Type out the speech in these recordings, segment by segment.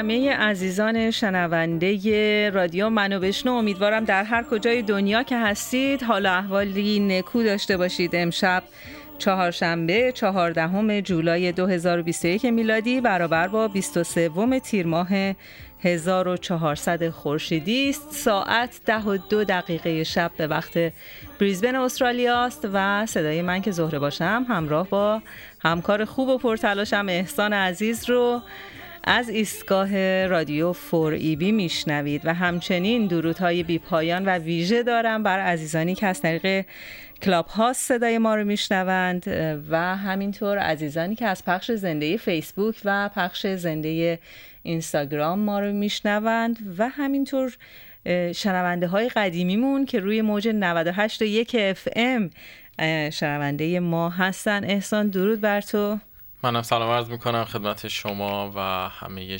همه عزیزان شنونده رادیو منو بشنو. امیدوارم در هر کجای دنیا که هستید حال احوالی نکو داشته باشید. امشب چهارشنبه چهاردهم جولای 2021 میلادی برابر با 23 تیر ماه 1400 خورشیدی است. ساعت ده و دو دقیقه شب به وقت بریزبن استرالیا است و صدای من که زهره باشم همراه با همکار خوب و پرتلاشم احسان عزیز رو. از ایستگاه رادیو فور ای میشنوید و همچنین درودهای بی پایان و ویژه دارم بر عزیزانی که از طریق Clubhouse صدای ما رو میشنوند و همینطور عزیزانی که از پخش زنده فیسبوک و پخش زنده اینستاگرام ما رو میشنوند و همینطور شنونده های قدیمیمون که روی موج 98 و یک اف ام شنونده ما هستن. احسان درود بر تو. منم سلام عرض می‌کنم خدمت شما و همه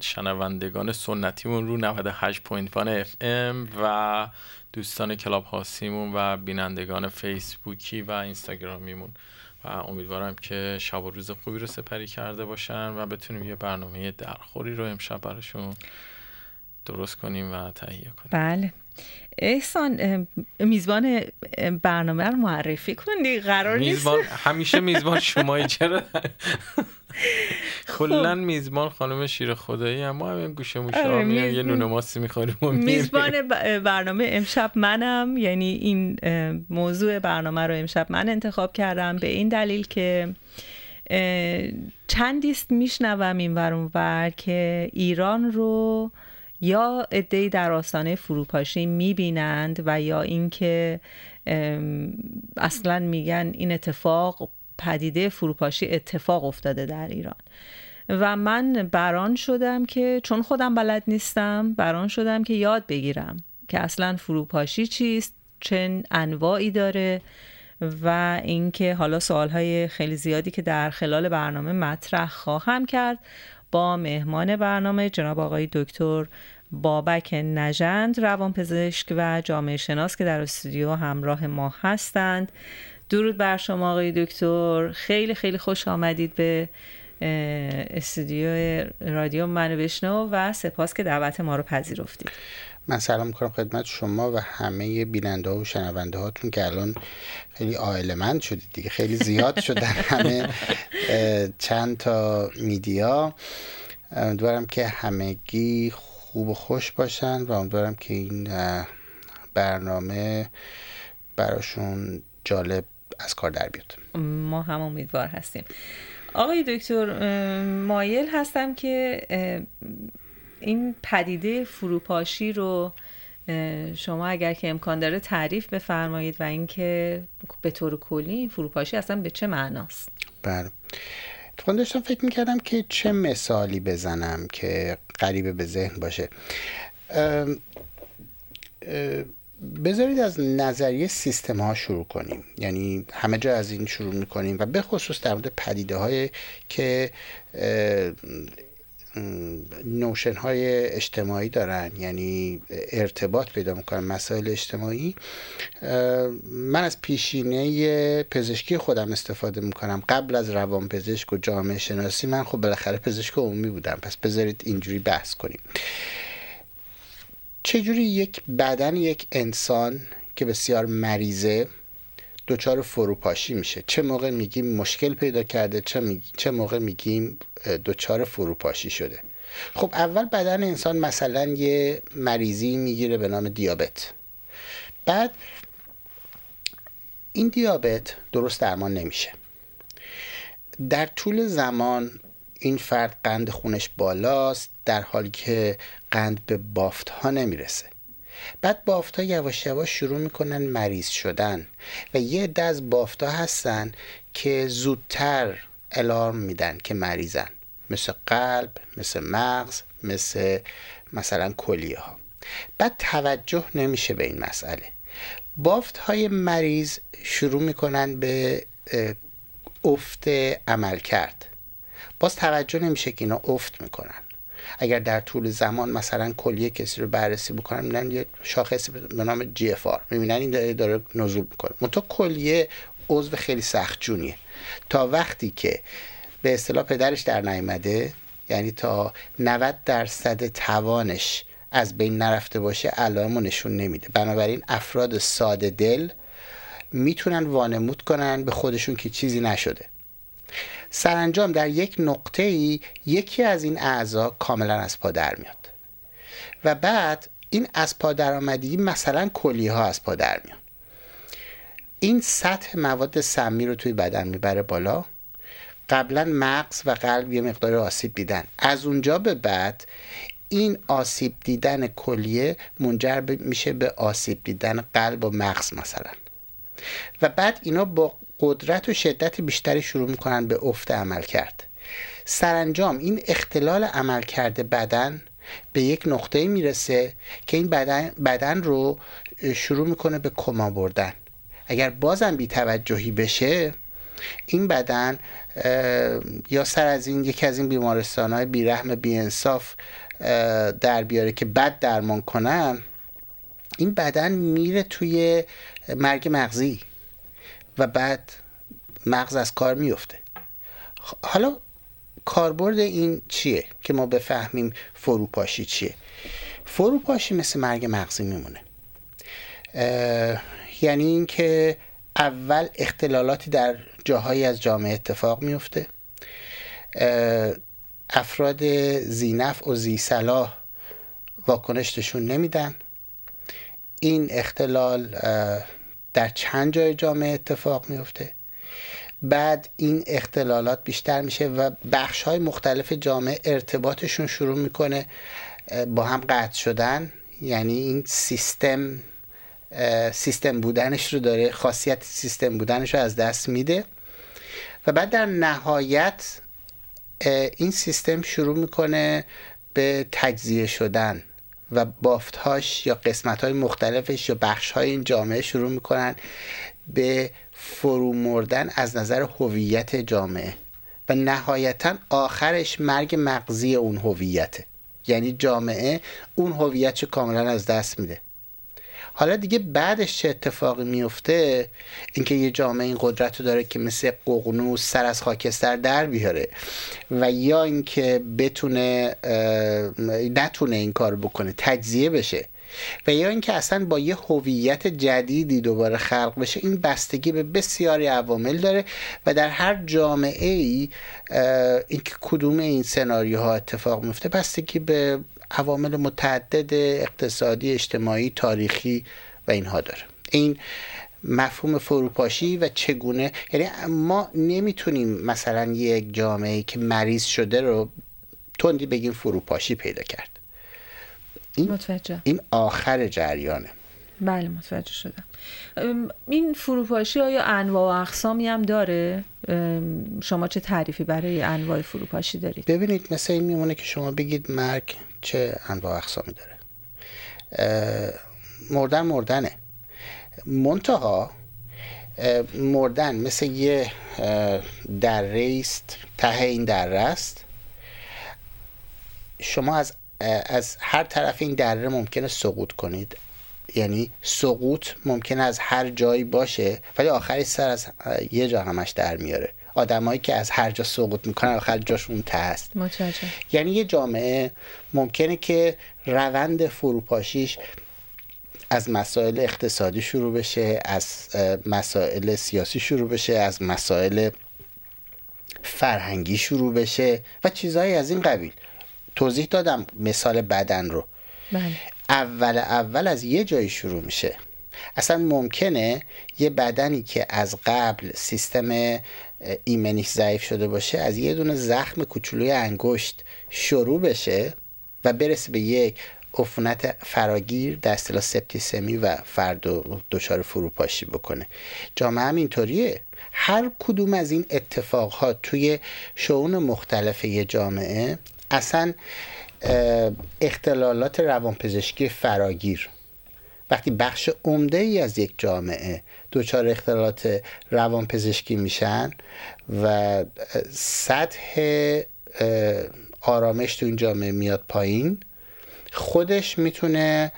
شنوندگان سنتیمون رو 98.1 اف ام و دوستان Clubhouse یمون و بینندگان فیسبوکی و اینستاگرامیمون. و امیدوارم که شب و روز خوبی رو سپری کرده باشن و بتونیم یه برنامه درخوری رو امشب براشون درست کنیم و تهیه کنیم. بله. احسان میزبان برنامه رو معرفی کنی قرار میزبان همیشه میزبان شما چرا؟ کلا میزبان خانم شیر خدایی اما همین گوشه موشه آره میز... یه نون ماسی می‌خوریم میزبان برنامه امشب منم یعنی این موضوع برنامه رو امشب من انتخاب کردم. به این دلیل که چندیست میشنوم این ور که ایران رو یا ادهی در آستانه فروپاشی می‌بینند و یا اینکه اصلا میگن این اتفاق پدیده فروپاشی اتفاق افتاده در ایران. و من بران شدم که چون خودم بلد نیستم بران شدم که یاد بگیرم که اصلا فروپاشی چیست چه انواعی داره و اینکه حالا سوالهای خیلی زیادی که در خلال برنامه مطرح خواهم کرد. با مهمان برنامه جناب آقای دکتر بابک نژند روانپزشک و جامعه شناس که در استودیو همراه ما هستند. درود بر شما آقای دکتر. خیلی خیلی خوش آمدید به استودیو رادیو منو بشنو و سپاس که دعوت ما رو پذیرفتید. من سلام می‌کنم خدمت شما و همه بیننده ها و شنونده هاتون که الان خیلی آیلمند شدید دیگه. خیلی زیاد شدن همه چند تا میدیا. امیدوارم که همگی خوب و خوش باشن و امیدوارم که این برنامه براشون جالب از کار در بیاد. ما هم امیدوار هستیم. آقای دکتر مایل هستم که این پدیده فروپاشی رو شما اگر که امکان داره تعریف بفرمایید و اینکه به طور کلی این فروپاشی اصلا به چه معناست؟ بله. اتفاقا داشتم فکر می‌کردم که چه مثالی بزنم که قریب به ذهن باشه. بذارید از نظریه سیستم ها شروع کنیم. یعنی همه جا از این شروع می‌کنیم و به خصوص در مورد پدیده های که نوشن های اجتماعی دارن یعنی ارتباط پیدا می‌کنن مسائل اجتماعی. من از پیشینه پزشکی خودم استفاده می‌کنم. قبل از روان پزشک و جامعه شناسی من خب بالاخره پزشک عمومی بودم. پس بذارید اینجوری بحث کنیم. چجوری یک بدن یک انسان که بسیار مریضه دچار فروپاشی میشه. چه موقع میگیم مشکل پیدا کرده چه, چه موقع میگیم دچار فروپاشی شده. خب اول بدن انسان مثلا یه مریضی می‌گیره به نام دیابت. بعد این دیابت درست درمان نمیشه. در طول زمان این فرد قند خونش بالاست در حالی که قند به بافت ها نمی‌رسه. بعد بافت ها یواش یواش شروع می‌کنن مریض شدن و یه عده از بافت ها هستن که زودتر الارم میدن که مریضن. مثل قلب مثل مغز مثل مثلا کلیه ها بعد توجه نمیشه به این مسئله. بافت های مریض شروع می‌کنن به افت عمل کرد باز توجه نمیشه که اینا افت می‌کنن. اگر در طول زمان مثلا کلیه کسی رو بررسی بکنن می‌بینن یه شاخصی به نام جی اف آر. می‌بینن این داره, نزول می‌کنه. منتها کلیه عضو خیلی سخت جونیه. تا وقتی که به اصطلاح پدرش در نیامده یعنی تا 90 درصد توانش از بین نرفته باشه علائم نشون نمیده. بنابراین افراد ساده دل می‌تونن وانمود کنن به خودشون که چیزی نشده. سرانجام در یک نقطه ای یکی از این اعضا کاملا از پا در میاد. و بعد این از پا درآمدگی مثلا کلی ها از پا در میاد. این سطح مواد سمی رو توی بدن می‌بره بالا. قبلا مغز و قلب یه مقدار آسیب دیدن. از اونجا به بعد این آسیب دیدن کلیه منجر میشه به آسیب دیدن قلب و مغز مثلا. و بعد اینا با قدرت و شدت بیشتری شروع می‌کنن به افت عمل کرد. سرانجام این اختلال عمل کرده بدن به یک نقطه می‌رسه که این بدن, بدن رو شروع می‌کنه به کما بردن. اگر بازم بی توجهی بشه این بدن یا سر از این یکی از این بیمارستان های بیرحم بیانصاف در بیاره که بد درمان کنن این بدن میره توی مرگ مغزی. و بعد مغز از کار میفته حالا کاربرد این چیه که ما بفهمیم فروپاشی چیه؟ فروپاشی مثل مرگ مغزی میمونه. یعنی اینکه اول اختلالاتی در جاهایی از جامعه اتفاق میفته افراد زینف و زی صلاح واکنششون نمیدن. این اختلال در چند جای جامعه اتفاق میفته بعد این اختلالات بیشتر میشه و بخش های مختلف جامعه ارتباطشون شروع می‌کنه با هم قطع شدن. یعنی این سیستم سیستم بودنش رو داره خاصیت سیستم بودنش رو از دست میده. و بعد در نهایت این سیستم شروع می‌کنه به تجزیه شدن. و بافتهاش یا قسمت های مختلفش یا بخش های این جامعه شروع می‌کنن به فرو مردن از نظر هویت جامعه. و نهایتا آخرش مرگ مغزی اون هویته. یعنی جامعه اون هویتش کاملا از دست میده. حالا دیگه بعدش چه اتفاقی میفته؟ اینکه یه جامعه این قدرت رو داره که مثل ققنوس سر از خاکستر در بیاره و یا اینکه بتونه نتونه این کار بکنه تجزیه بشه و یا اینکه اصلا با یه هویت جدیدی دوباره خلق بشه این بستگی به بسیاری عوامل داره و در هر جامعه ای اینکه کدوم این سناریوها اتفاق میفته بستگی به عوامل متعدد اقتصادی اجتماعی تاریخی و اینها داره. این مفهوم فروپاشی و چگونه یعنی ما نمی‌تونیم مثلا یک جامعه که مریض شده رو تندی بگیم فروپاشی پیدا کرد. این, متوجه. این آخر جریانه. بله متوجه شدم. این فروپاشی آیا انواع و اقسامی هم داره؟ شما چه تعریفی برای انواع فروپاشی دارید؟ ببینید مثل این میمونه که شما بگید مرگ چه انواع اقسامی داره. مردن مردنه. منتها مردن مثل یه دره است ته این دره است. شما از از هر طرف این دره ممکنه سقوط کنید. یعنی سقوط ممکنه از هر جایی باشه ولی آخری سر از یه جا همش در میاره. آدمایی که از هر جا سقوط می‌کنن آخر جاشون ته است. یعنی یه جامعه ممکنه که روند فروپاشیش از مسائل اقتصادی شروع بشه از مسائل سیاسی شروع بشه از مسائل فرهنگی شروع بشه و چیزهایی از این قبیل. توضیح دادم مثال بدن رو. بله. اول اول از یه جایی شروع میشه. اصلا ممکنه یه بدنی که از قبل سیستم ایمنیش ضعیف شده باشه از یه دونه زخم کوچولوی انگشت شروع بشه و برسه به یک عفونت فراگیر در اصطلاح سپتیسمی و فرد دچار فروپاشی بکنه. جامعه هم اینطوریه هر کدوم از این اتفاقات توی شعون مختلف یه جامعه اصلا اختلالات روانپزشکی فراگیر. وقتی بخش عمده ای از یک جامعه دچار اختلالات روانپزشکی میشن و سطح آرامش تو این جامعه میاد پایین خودش می‌تونه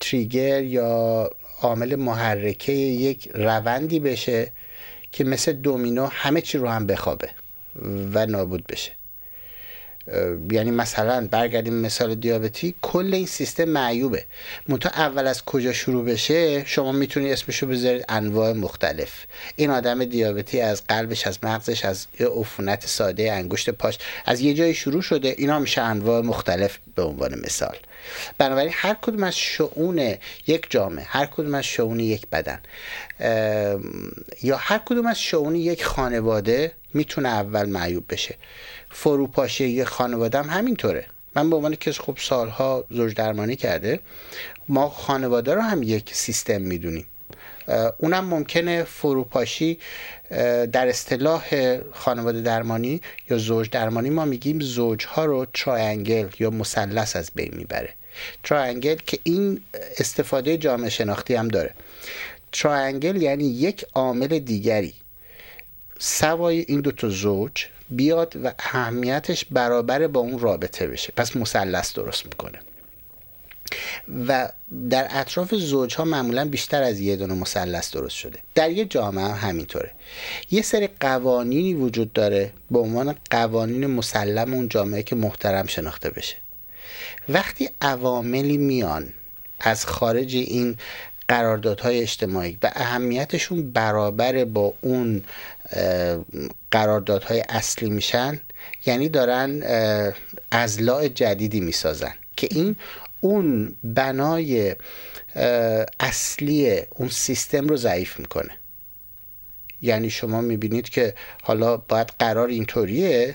تریگر یا عامل محرکه یک روندی بشه که مثل دومینو همه چی رو هم بخوابه و نابود بشه. یعنی مثلا برگردیم مثال دیابتی کل این سیستم معیوبه. منتها اول از کجا شروع بشه شما می‌تونید اسمشو بذارید انواع مختلف. این آدم دیابتی از قلبش از مغزش از عفونت ساده انگشت پاش از یه جای شروع شده اینا میشه انواع مختلف به عنوان مثال. بنابراین هر کدوم از شعون یک جامعه هر کدوم از شئون یک بدن یا هر کدوم از شئون یک خانواده می‌تونه اول معیوب بشه. فروپاشی هم همینطوره. من به عنوان کسی خب سالها زوج درمانی کرده ما خانواده رو هم یک سیستم می‌دونیم. اونم ممکنه فروپاشی در اصطلاح خانواده درمانی یا زوج درمانی ما میگیم زوجها رو triangle یا مثلث از بین می‌بره. triangle که این استفاده جامعه شناختی هم داره. triangle یعنی یک عامل دیگری. سوای این دوتا زوج بیاد و اهمیتش برابر با اون رابطه بشه. پس مثلث درست می‌کنه. و در اطراف زوج ها معمولا بیشتر از یه دونه مثلث درست شده. در یه جامعه هم همینطوره. یه سری قوانینی وجود داره به عنوان قوانین مسلم اون جامعه که محترم شناخته بشه. وقتی عواملی میان از خارج این قراردادهای اجتماعی و اهمیتشون برابر با اون قراردادهای اصلی میشن یعنی دارن ازلاع جدیدی می‌سازن که این اون بنای اصلی اون سیستم رو ضعیف می‌کنه. یعنی شما می‌بینید که حالا باید قرار اینطوریه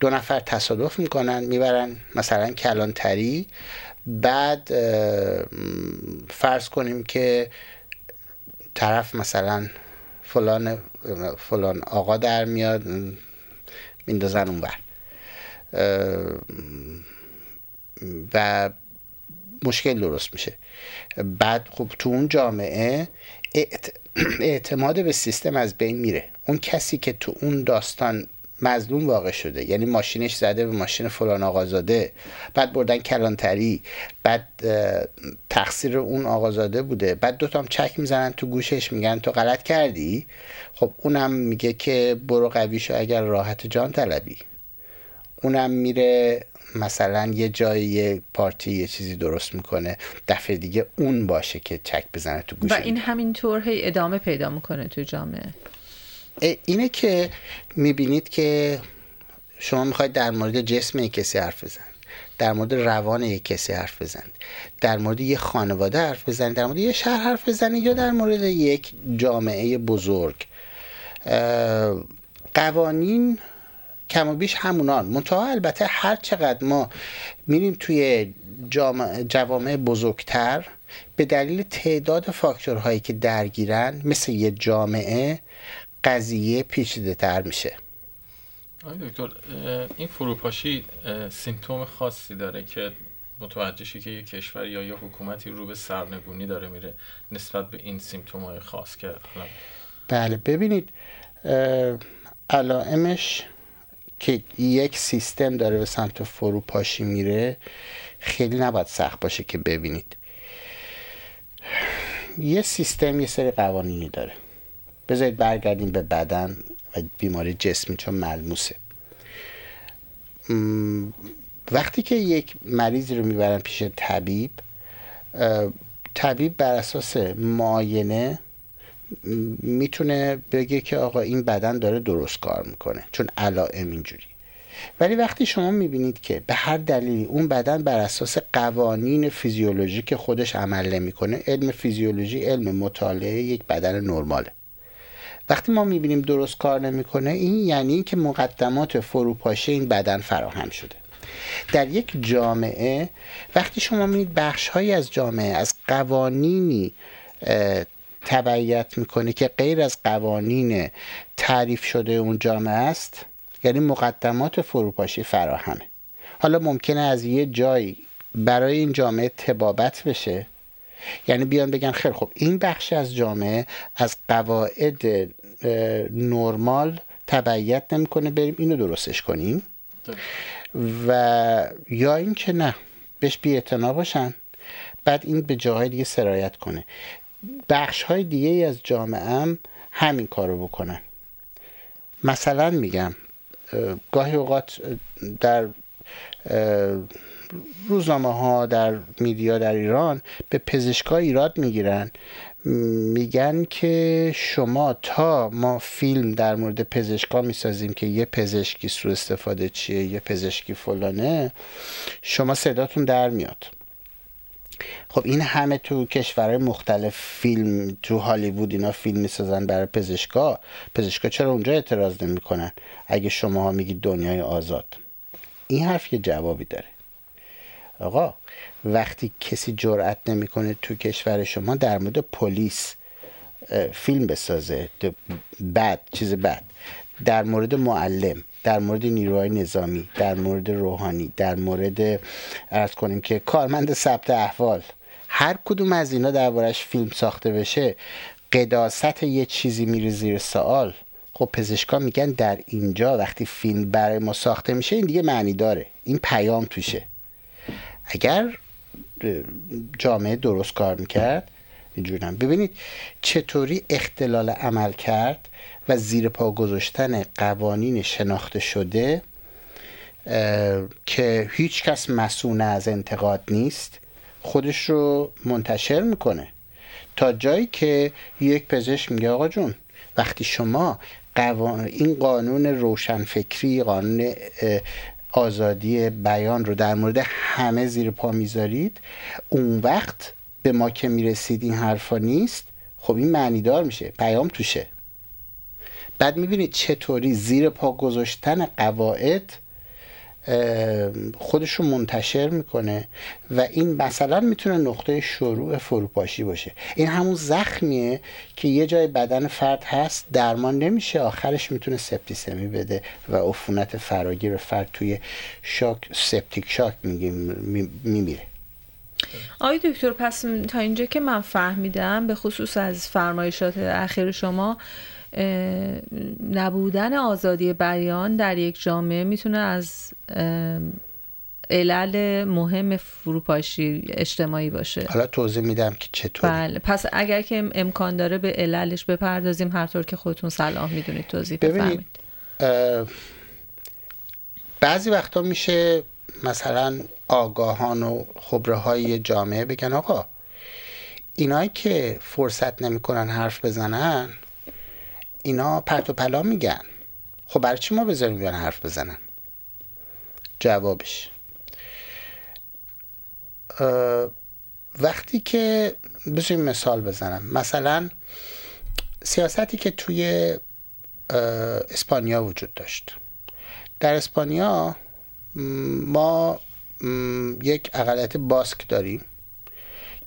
دو نفر تصادف می‌کنن می‌برن مثلا کلانتری بعد فرض کنیم که طرف مثلا فلان فلان آقا در میاد میندازن اون بر و مشکل درست میشه. بعد خب تو اون جامعه اعتماد به سیستم از بین میره. اون کسی که تو اون داستان مظلوم واقع شده. یعنی ماشینش زده به ماشین فلان آقازاده. بعد بردن کلانتری. بعد تقصیر اون آقازاده بوده. بعد دوتام چک می‌زنن تو گوشش. میگن تو غلط کردی. خب اونم میگه که برو قوی شو اگر راحت جان طلبی. اونم میره مثلا یه جای یه پارتی یه چیزی درست می‌کنه. دفعه دیگه اون باشه که چک بزنه تو گوشه و این همینطور هی ادامه پیدا می‌کنه تو جامعه. اینه که می‌بینید که شما می‌خواید در مورد جسم یک کسی حرف بزنید در مورد روان یک کسی حرف بزنید در مورد یک خانواده حرف بزنید در مورد یک شهر حرف بزنید یا در مورد یک جامعه بزرگ. قوانین کم و بیش همونان. منتها البته هر چقدر ما میریم توی جوامع بزرگتر به دلیل تعداد فاکتورهایی که درگیرن مثل یه جامعه قضیه پیچیده تر میشه. دکتر این فروپاشی سیمتوم خاصی داره که متوجه که یک کشور یا یه حکومتی رو به سرنگونی داره میره نسبت به این سیمتوم های خاص که بله ببینید علائمش که یک سیستم داره به سمت فروپاشی میره خیلی نباید سخت باشه که ببینید. یه سیستم یه سری قوانینی داره. بذارید برگردیم به بدن و بیماری جسمی چون ملموسه. وقتی که یک مریضی رو می‌برن پیش طبیب طبیب بر اساس معاینه می‌تونه بگه که آقا این بدن داره درست کار می‌کنه چون علائم اینجوری. ولی وقتی شما می‌بینید که به هر دلیلی اون بدن بر اساس قوانین فیزیولوژیک خودش عمل نمی‌کنه علم فیزیولوژی علم مطالعه یک بدن نرماله. وقتی ما می‌بینیم درست کار نمی‌کنه این یعنی که مقدمات فروپاشی این بدن فراهم شده. در یک جامعه وقتی شما می‌بینید بخش های از جامعه از قوانینی تبعیت می‌کنه که غیر از قوانین تعریف شده اون جامعه است یعنی مقدمات فروپاشی فراهمه. حالا ممکنه از یه جایی برای این جامعه تبابت بشه یعنی بیان بگن خیلی خب این بخش از جامعه از قواعد نرمال تبعیت نمی‌کنه بریم اینو درستش کنیم. و یا اینکه نه بهش بی باشن. بعد این به جاهای دیگه سرایت کنه. بخش های دیگه ای از جامعه هم همین کارو بکنن. مثلا میگم گاهی اوقات در روزنامه ها در میدیا در ایران به پزشکا ایراد می‌گیرن. میگن که شما تا ما فیلم در مورد پزشکا می‌سازیم که یه پزشکی سو استفاده چیه یه پزشکی فلانه شما صداتون در میاد. خب این همه تو کشورهای مختلف فیلم تو هالیوود اینا فیلم می‌سازن برای پزشکا. پزشکا چرا اونجا اعتراض نمی‌کنن؟ اگه شما میگید دنیای آزاد. این حرف یه جوابی داره. آقا. وقتی کسی جرأت نمی‌کنه تو کشور شما در مورد پلیس فیلم بسازه بد چیز بد. در مورد معلم در مورد نیروهای نظامی در مورد روحانی در مورد ارز کنیم که کارمند ثبت احوال. هر کدوم از اینا دربارش فیلم ساخته بشه قداست یه چیزی میره زیر سوال. خب پزشکا میگن در اینجا وقتی فیلم برای ما ساخته میشه این دیگه معنی داره. این پیام توشه. اگر جامعه درست کار می‌کرد اینجورم ببینید چطوری اختلال عمل کرد و زیر پا گذاشتن قوانین شناخته شده که هیچ کس مسئول از انتقاد نیست خودش رو منتشر می‌کنه. تا جایی که یک پزشک میگه آقا جون وقتی شما این قانون روشنفکری قانون آزادی بیان رو در مورد همه زیر پا می‌ذارید. اون وقت به ما که می‌رسید این حرفا نیست خب این معنیدار میشه پیام توشه. بعد می‌بینید چطوری زیر پا گذاشتن قواعد خودش رو منتشر می‌کنه و این مثلا می‌تونه نقطه شروع فروپاشی باشه. این همون زخمیه که یه جای بدن فرد هست درمان نمیشه آخرش می‌تونه سپتیسمی بده و عفونت فراگیر فرد توی شاک سپتیک شاک میمیره. آقای دکتر پس تا اینجا که من فهمیدم به خصوص از فرمایشات اخیر شما نبودن آزادی بیان در یک جامعه می‌تونه از علل مهم فروپاشی اجتماعی باشه. حالا توضیح میدم که چطور بله. پس اگر که امکان داره به عللش بپردازیم هر طور که خودتون صلاح می‌دونید توضیح بفرمایید. بعضی وقتا میشه مثلا آگاهان و خبره های جامعه بگن آقا اینایی که فرصت نمی‌کنن حرف بزنن اینا پرت و پلا میگن. خب برای چی ما بذاریم بیان حرف بزنن؟ جوابش. وقتی که بذاریم مثال بزنم. مثلا سیاستی که توی اسپانیا وجود داشت. در اسپانیا ما یک اقلیت باسک داریم.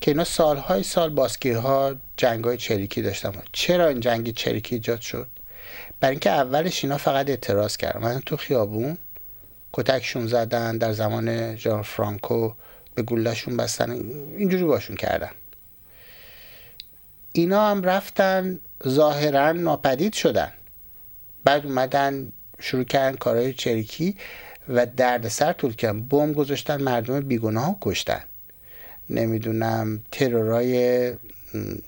که اینا سالهای سال باسکی ها جنگ های چریکی داشتن. چرا این جنگ چریکی ایجاد شد؟ برای اینکه اولش اینا فقط اعتراض کردن. مثلا تو خیابون کتکشون زدن در زمان جان فرانکو به گلهشون بستن. اینجوری باشون کردن. اینا هم رفتن ظاهرا ناپدید شدن. بعد اومدن شروع کردن کارهای چریکی و دردسر طول کردن بم گذاشتن مردم بیگناه کشتن. نمی‌دونم ترورای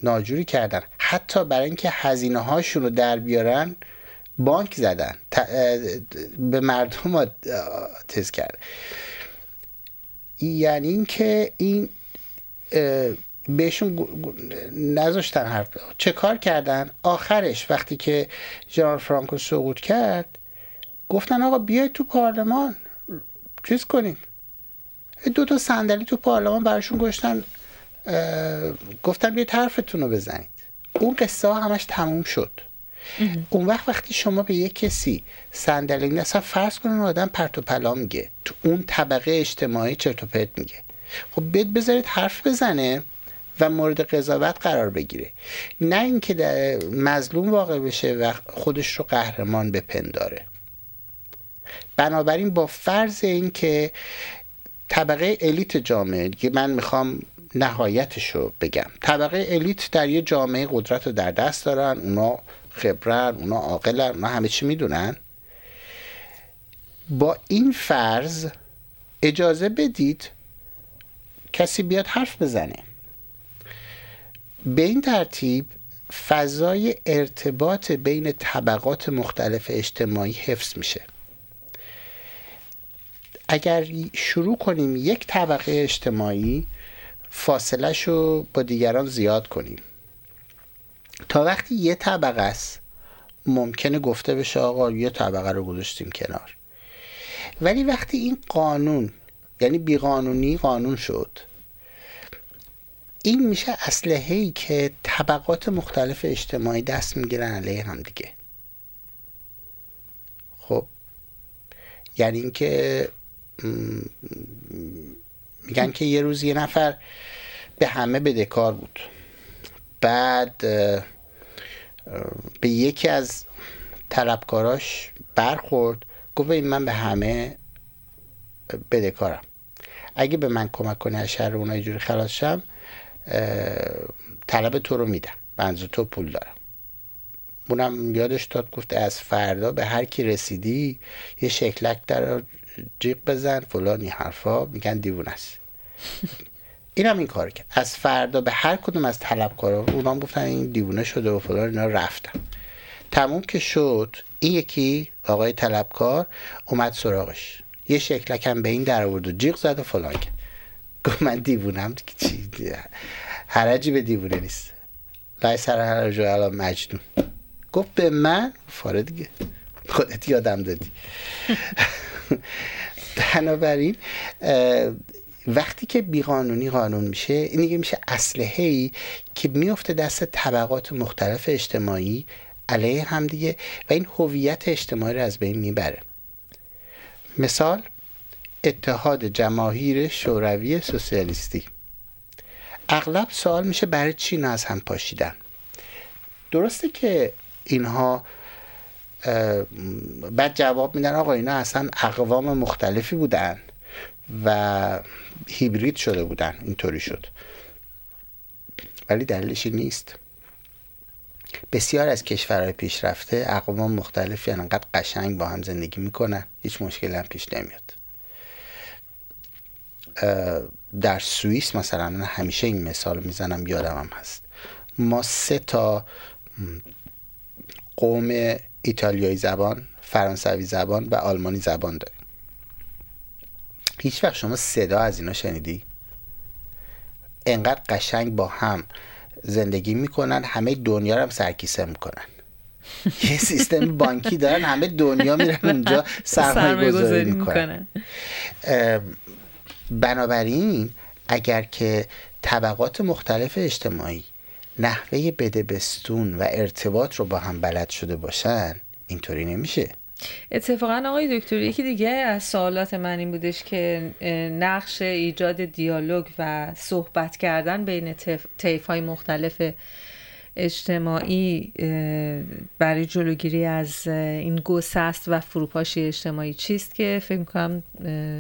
ناجوری کردن. حتی برای اینکه هزینه هاشون رو در بیارن بانک زدن. به مردم تز کرد. یعنی اینکه این بهشون نذاشتن حرف. چه کار کردن؟ آخرش وقتی که جنرال فرانکو سقوط کرد گفتن آقا بیاید تو پارلمان چیز کنیم. دو تا صندلی تو پارلمان براشون گشتن گفتن بیاید حرفتون رو بزنید. اون قصه ها همش تموم شد. اون وقت وقتی شما به یک کسی صندلی اصلا فرض کنین آدم پرت و پلا میگه. تو اون طبقه اجتماعی چرت و پرت میگه. خب بذارید حرف بزنه و مورد قضاوت قرار بگیره. نه اینکه مظلوم واقع بشه و خودش رو قهرمان بپنداره. بنابراین با فرض اینکه طبقه الیت جامعه که من می‌خوام نهایتش رو بگم. طبقه الیت در یه جامعه قدرت رو در دست دارن اونا خبرن اونا عاقلن اونا همه چی می‌دونن. با این فرض اجازه بدید کسی بیاد حرف بزنه. به این ترتیب فضای ارتباط بین طبقات مختلف اجتماعی حفظ میشه. اگر شروع کنیم یک طبقه اجتماعی فاصله رو با دیگران زیاد کنیم. تا وقتی یه طبقه است ممکنه گفته بشه آقا یه طبقه رو گذاشتیم کنار. ولی وقتی این قانون یعنی بیقانونی قانون شد این میشه اسلحه ای که طبقات مختلف اجتماعی دست می‌گیرن علیه هم دیگه. خب؟ یعنی اینکه میگن که یه روز یه نفر به همه بدهکار بود. بعد به یکی از طلبکاراش برخورد گفت من به همه بدهکارم اگه به من کمک کنی از شر اونها جوری خلاص شم طلب تو رو میدم. منظور تو پول دارم. اونم یادش داد گفت از فردا به هر کی رسیدی یه شکلک در جیب بزن فلانی حرفا میگن دیوون است. این هم این کار کرد از فردا به هر کدوم از طلبکارا اونام گفتن این دیوونه شده و فلان اینا رفتن. تموم که شد این یکی آقای طلبکار اومد سراغش. یه شکلکم به این در آورد و جیغ زد و فلان کرد. گفت من دیوونم چی؟ حرجی به دیوونه نیست. لای سر هر الان مجنون. گفت به من؟ فاره دیگه. خودت یادم دادی. بنابراین وقتی که بیقانونی قانون میشه این دیگه میشه اسلحه که میفته دست طبقات مختلف اجتماعی علیه هم دیگه و این هویت اجتماعی رو از بین می‌بره. مثال اتحاد جماهیر شوروی سوسیالیستی. اغلب سوال میشه برای چی از هم پاشیدن؟ درسته که اینها بعد جواب میدن آقا اینا اصلا اقوام مختلفی بودن و هیبرید شده بودن اینطوری شد. ولی دلیلش نیست. بسیار از کشورهای پیشرفته اقوام مختلفی انقدر قشنگ با هم زندگی می‌کنن هیچ مشکلی هم پیش نمیاد. در سوئیس مثلا همیشه این مثال می‌زنم یادم هم هست. ما سه تا قوم ایتالیایی زبان فرانسوی زبان و آلمانی زبان داریم. هیچ وقت شما صدا از اینا شنیدی؟ انقدر قشنگ با هم زندگی می‌کنن همه دنیا رو هم سرکیسه می‌کنن. یه سیستم بانکی دارن همه دنیا میرن اونجا سرمایه گذاری می‌کنن. بنابراین اگر که طبقات مختلف اجتماعی نحوه بدبستون و ارتباط رو با هم بلد شده باشن اینطوری نمیشه. اتفاقا آقای دکتر یکی دیگه از سوالات من این بودش که نقش ایجاد دیالوگ و صحبت کردن بین طیف های مختلف اجتماعی برای جلوگیری از این گسست و فروپاشی اجتماعی چیست که فکر کنم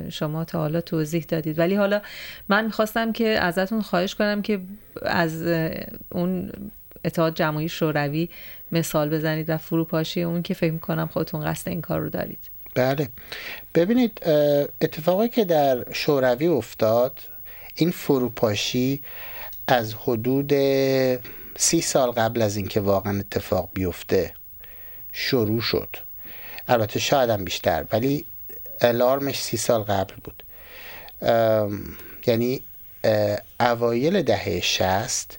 شما تا حالا توضیح دادید. ولی حالا من می‌خواستم که ازتون خواهش کنم که از اون اتحاد جمعی شوروی مثال بزنید و فروپاشی اون که فکر می‌کنم خودتون قصد این کار رو دارید. بله. ببینید اتفاقی که در شوروی افتاد این فروپاشی از حدود سی سال قبل از اینکه واقعا اتفاق بیفته شروع شد. البته شاید هم بیشتر ولی الارمش سی سال قبل بود. یعنی اوایل دهه شست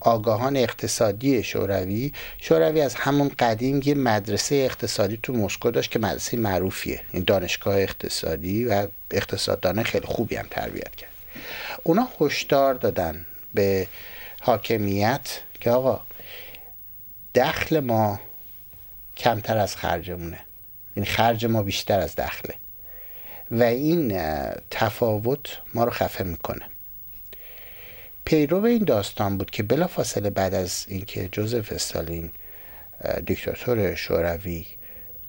آگاهان اقتصادی شوروی شوروی از همون قدیم یه مدرسه اقتصادی تو مسکو داشت که مدرسه معروفیه. این دانشگاه اقتصادی و اقتصاددانه خیلی خوبی هم تربیت کرد. اونا هشدار دادن به حاکمیت که آقا دخل ما کمتر از خرجمونه. این خرج ما بیشتر از دخله. و این تفاوت ما رو خفه می‌کنه. پیرو این داستان بود که بلافاصله بعد از اینکه جوزف استالین دیکتاتور شوروی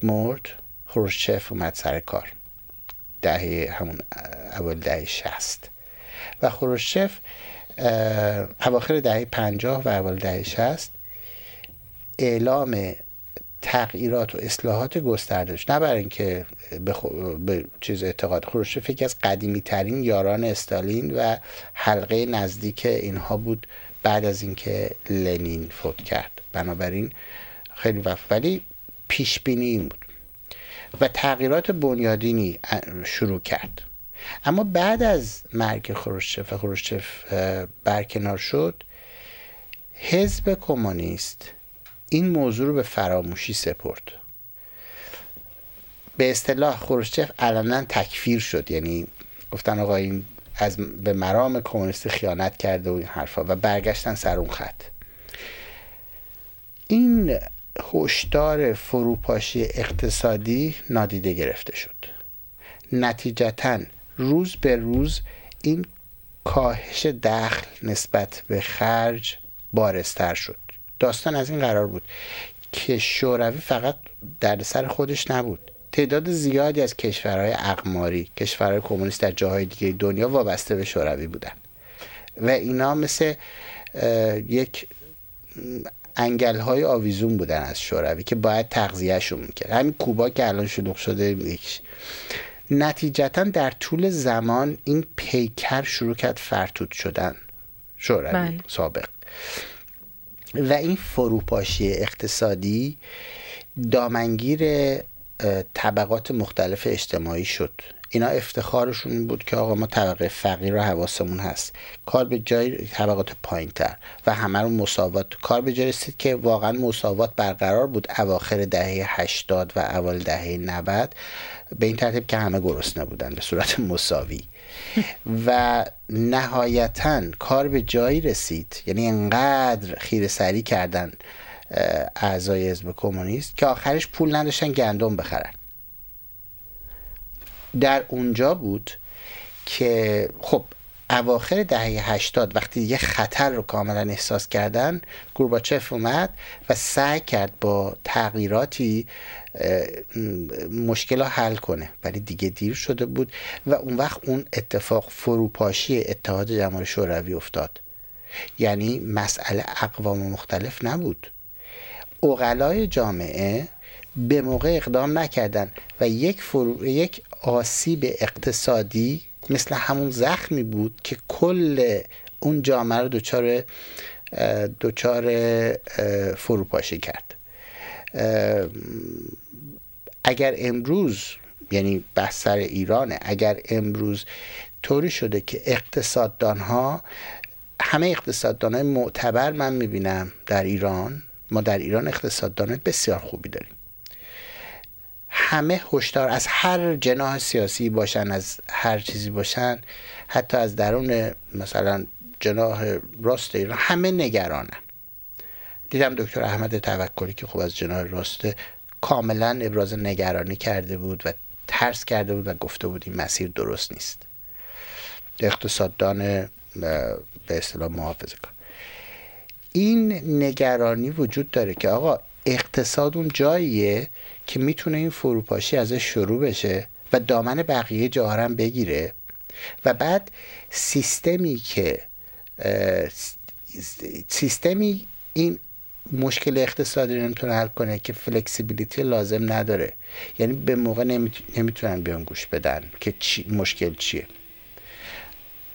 مرد خروشچف اومد سر کار. دهه همون اول دهه شست و خروشچف اواخر دهه پنجاه و اول دهه شست اعلام تغییرات و اصلاحات گستردش نه برای اینکه به, به چیز اعتقاد خروشچف یکی از قدیمی ترین یاران استالین و حلقه نزدیک اینها بود بعد از اینکه لنین فوت کرد. بنابراین خیلی وقت ولی پیش بینی این بود. و تغییرات بنیادینی شروع کرد. اما بعد از مرگ خروشچف و خروشچف برکنار شد حزب کمونیست این موضوع رو به فراموشی سپرد. به اصطلاح خروشچف علنا تکفیر شد یعنی گفتن آقا این از به مرام کمونیست خیانت کرده و این حرفا و برگشتن سر اون خط. این هشدار فروپاشی اقتصادی نادیده گرفته شد. نتیجتا روز به روز این کاهش دخل نسبت به خرج بارستر شد. داستان از این قرار بود که شوروی فقط در سر خودش نبود. تعداد زیادی از کشورهای اقماری کشورهای کمونیست در جاهای دیگه دنیا وابسته به شوروی بودن. و اینا مثل یک انگل های آویزون بودن از شوروی که باید تغذیهشون می‌کرد. همین کوبا که الان شلوغ شده یکیش. نتیجتا در طول زمان این پیکر شروع کرد فرتود شدن. شوروی بله. سابق. و این فروپاشی اقتصادی دامنگیر طبقات مختلف اجتماعی شد. اینا افتخارشون بود که آقا ما طبقه فقیر و حواسمون هست. کار به جای طبقات پایین تر و همه رو مساوات. کار به جای رسید که واقعا مساوات برقرار بود. اواخر دهه 80 و اول دهه 90 به این ترتیب که همه گرسنه بودن به صورت مساوی. و نهایتا کار به جایی رسید. یعنی انقدر خیر سری کردن اعضای حزب کمونیست که آخرش پول نداشتن گندم بخرن. در اونجا بود که خب اواخر دهه 80 وقتی یه خطر رو کاملا احساس کردن گورباچف اومد و سعی کرد با تغییراتی مشکل حل کنه. ولی دیگه دیر شده بود و اون وقت اون اتفاق فروپاشی اتحاد جماهیر شوروی افتاد. یعنی مسئله اقوام مختلف نبود. اقلای جامعه به موقع اقدام نکردن و یک, فرو... یک آسیب اقتصادی مثل همون زخمی بود که کل اون جامعه رو دچار دچار فروپاشی کرد. اگر امروز یعنی بحث سر ایرانه اگر امروز طوری شده که اقتصاددان ها همه اقتصاددان های معتبر من می‌بینم در ایران ما در ایران اقتصاددان بسیار خوبی داریم. همه هشدار از هر جناح سیاسی باشن از هر چیزی باشن حتی از درون مثلا جناح راست ایران همه نگرانن. دیدم دکتر احمد توکلی که خوب از جناح راست کاملا ابراز نگرانی کرده بود و ترس کرده بود و گفته بود این مسیر درست نیست. اقتصاددان به اصطلاح محافظه کن. این نگرانی وجود داره که آقا اقتصاد اون جاییه که می‌تونه این فروپاشی ازش شروع بشه و دامن بقیه جاها بگیره و بعد سیستمی که سیستمی این مشکل اقتصادی رو نمی‌تونه حل کنه که فلکسیبیلیتی لازم نداره. یعنی به موقع نمی‌تونن بیان گوش بدن که چی، مشکل چیه.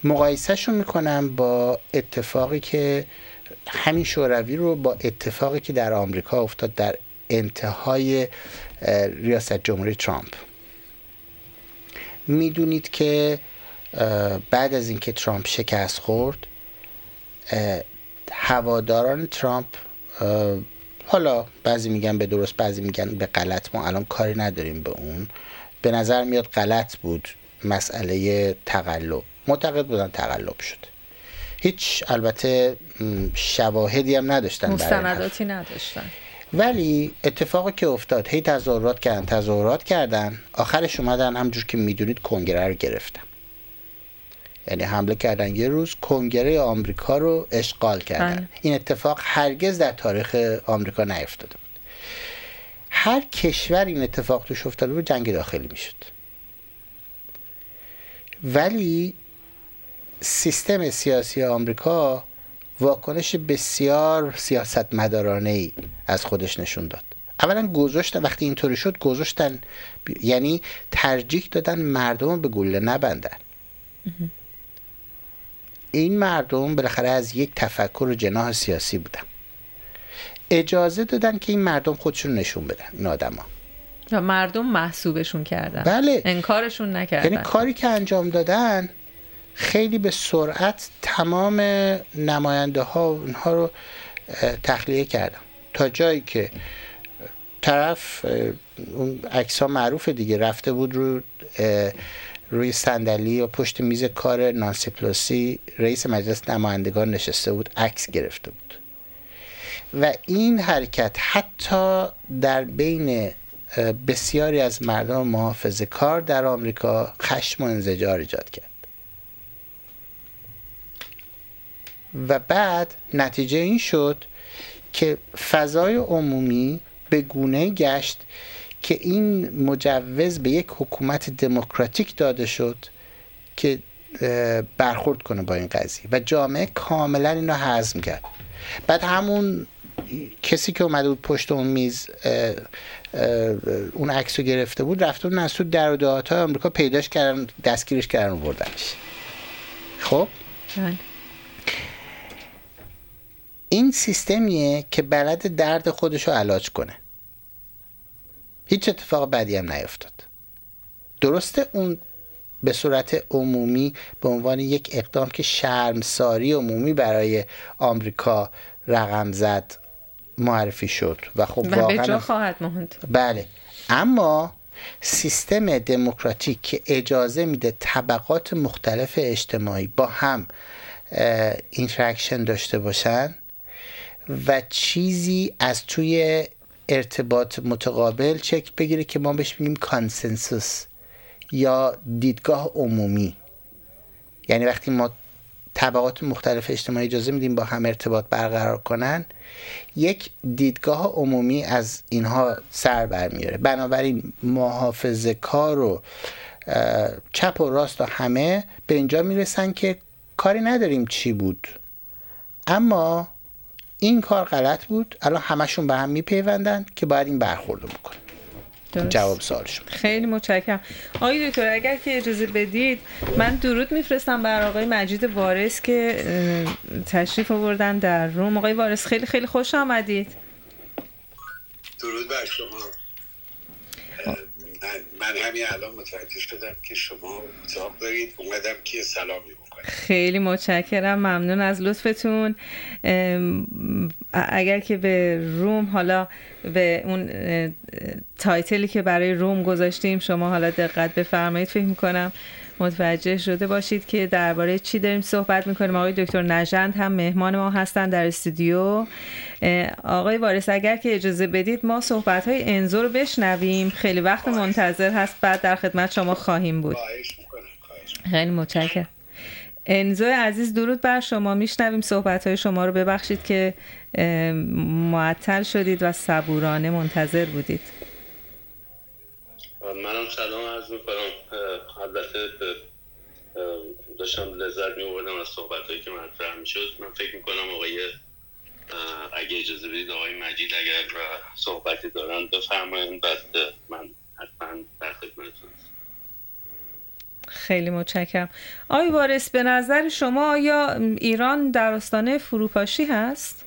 مقایسهشون می‌کنم با اتفاقی که همین شوروی رو با اتفاقی که در آمریکا افتاد در انتهای ریاست جمهوری ترامپ. می‌دونید که بعد از اینکه ترامپ شکست خورد هواداران ترامپ حالا بعضی میگن به درست بعضی میگن به غلط ما الان کاری نداریم به اون. به نظر میاد غلط بود مسئله تقلب. معتقد بودن تقلب شد. هیچ البته شواهدی هم نداشتن مستنداتی نداشتن. ولی اتفاقی که افتاد هی تظاهرات کردن تظاهرات کردن آخرش اومدن همجور که می‌دونید کنگره رو گرفتن. یعنی حمله کردن یه روز کنگره آمریکا رو اشغال کردن. بله. این اتفاق هرگز در تاریخ آمریکا نیفتاده بود. هر کشور این اتفاق توش افتاده بود جنگ داخلی می‌شد. ولی سیستم سیاسی آمریکا واکنش بسیار سیاست مدارانه ای از خودش نشون داد. اولا گذاشتن وقتی اینطوری شد گذاشتن یعنی ترجیح دادن مردم به گله نبندن. این مردم بالاخره از یک تفکر و جناح سیاسی بودن. اجازه دادن که این مردم خودشون نشون بدن این آدما. مردم محسوبشون کردن. بله. انکارشون نکردن. یعنی کاری که انجام دادن خیلی به سرعت تمام نماینده ها اونها رو تخلیه کردن تا جایی که طرف اون عکس ها معروف دیگه رفته بود رو روی صندلی و پشت میز کار نانسی پلوسی رئیس مجلس نمایندگان نشسته بود عکس گرفته بود. و این حرکت حتی در بین بسیاری از مردم محافظه کار در آمریکا خشم و انزجار ایجاد کرد. و بعد نتیجه این شد که فضای عمومی به گونه گشت که این مجوز به یک حکومت دموکراتیک داده شد که برخورد کنه با این قضیه و جامعه کاملا اینو حزم کرد. بعد همون کسی که اومده بود پشت اون میز اون عکس رو گرفته بود رفته بود تو در و های آمریکا پیداش کردن دستگیرش کردن و بردنش. خب؟ بله. این سیستمیه که بلد درد خودش رو علاج کنه. هیچ اتفاق بدی هم نیفتاد. درسته اون به صورت عمومی به عنوان یک اقدام که شرمساری عمومی برای آمریکا رقم زد معرفی شد و خب واقعا خواهد ماند بله. اما سیستم دموکراتیک که اجازه میده طبقات مختلف اجتماعی با هم interaction داشته باشن و چیزی از توی ارتباط متقابل شکل بگیره که ما بهش میگیم consensus یا دیدگاه عمومی. یعنی وقتی ما طبقات مختلف اجتماعی اجازه میدیم با هم ارتباط برقرار کنن یک دیدگاه عمومی از اینها سر برمیاره بنابراین محافظه کار و چپ و راست و همه به اینجا می‌رسن که کاری نداریم چی بود. اما این کار غلط بود. الان همشون به هم میپیوندن که باید این برخورد بکن جواب سوالشون خیلی متشکرم. آقای دکتر اگر که اجازه بدید من درود میفرستم بر آقای مجید وارث که تشریف آوردن در روم. آقای وارث خیلی خیلی خوش آمدید. درود بر شما. من همین الان متوجه شدم که شما اتاق دارید اومدم که سلامی خیلی متشکرم ممنون از لطفتون. اگر که به روم حالا به اون تایتلی که برای روم گذاشتیم شما حالا دقت بفرمایید فکر می‌کنم متوجه شده باشید که درباره چی داریم صحبت می‌کنیم. آقای دکتر نژند هم مهمان ما هستن در استودیو. آقای وارث اگر که اجازه بدید ما صحبت های انزو رو بشنویم. خیلی وقت منتظر هست. بعد در خدمت شما خواهیم بود. خیلی متشکرم. انزو عزیز درود بر شما. میشنویم صحبت های شما رو. ببخشید که معطل شدید و صبورانه منتظر بودید. منم سلام عرض می‌کنم. البته داشتم لذت می از صحبت هایی که مطرح می شد من فکر می کنم آقای اگه اجازه بدید آقای مجید اگر صحبتی دارن بفرمایید بعد من حتما در خدمتتون خیلی متشکرم. آقای وارث به نظر شما آیا ایران در آستانه فروپاشی هست؟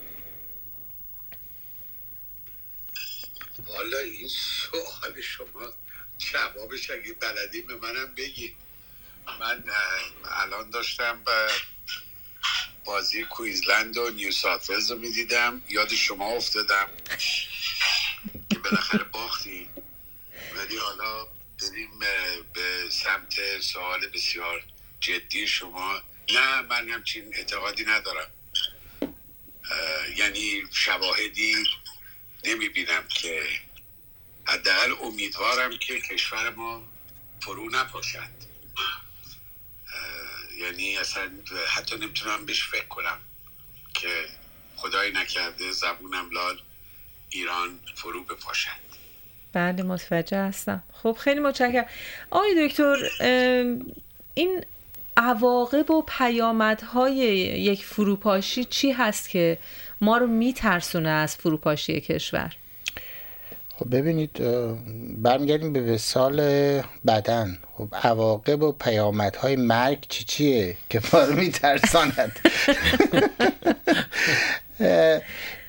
والا این سوال شما جوابش اگه بلدی به منم بگی. من الان داشتم بازی کویزلند و نیو ساتفلز رو می‌دیدم. یاد شما افتادم. که بالاخره باختی ولی حالا بریم به سمت سوال بسیار جدی شما. نه من همچین اعتقادی ندارم. یعنی شواهدی نمی بینم که حداقل امیدوارم که کشور ما فرو نپاشد. یعنی اصلا حتی نمی‌تونم بهش فکر کنم که خدای نکرده زبونم لال ایران فرو بپاشد. بله متوجه هستم. خب خیلی متشکرم. آقای دکتر این عواقب و پیامدهای یک فروپاشی چی هست که ما رو میترسونه از فروپاشی کشور؟ خب ببینید برمیگردیم به وسال بدن. خب عواقب و پیامدهای مرگ چی چیه که ما رو میترساند؟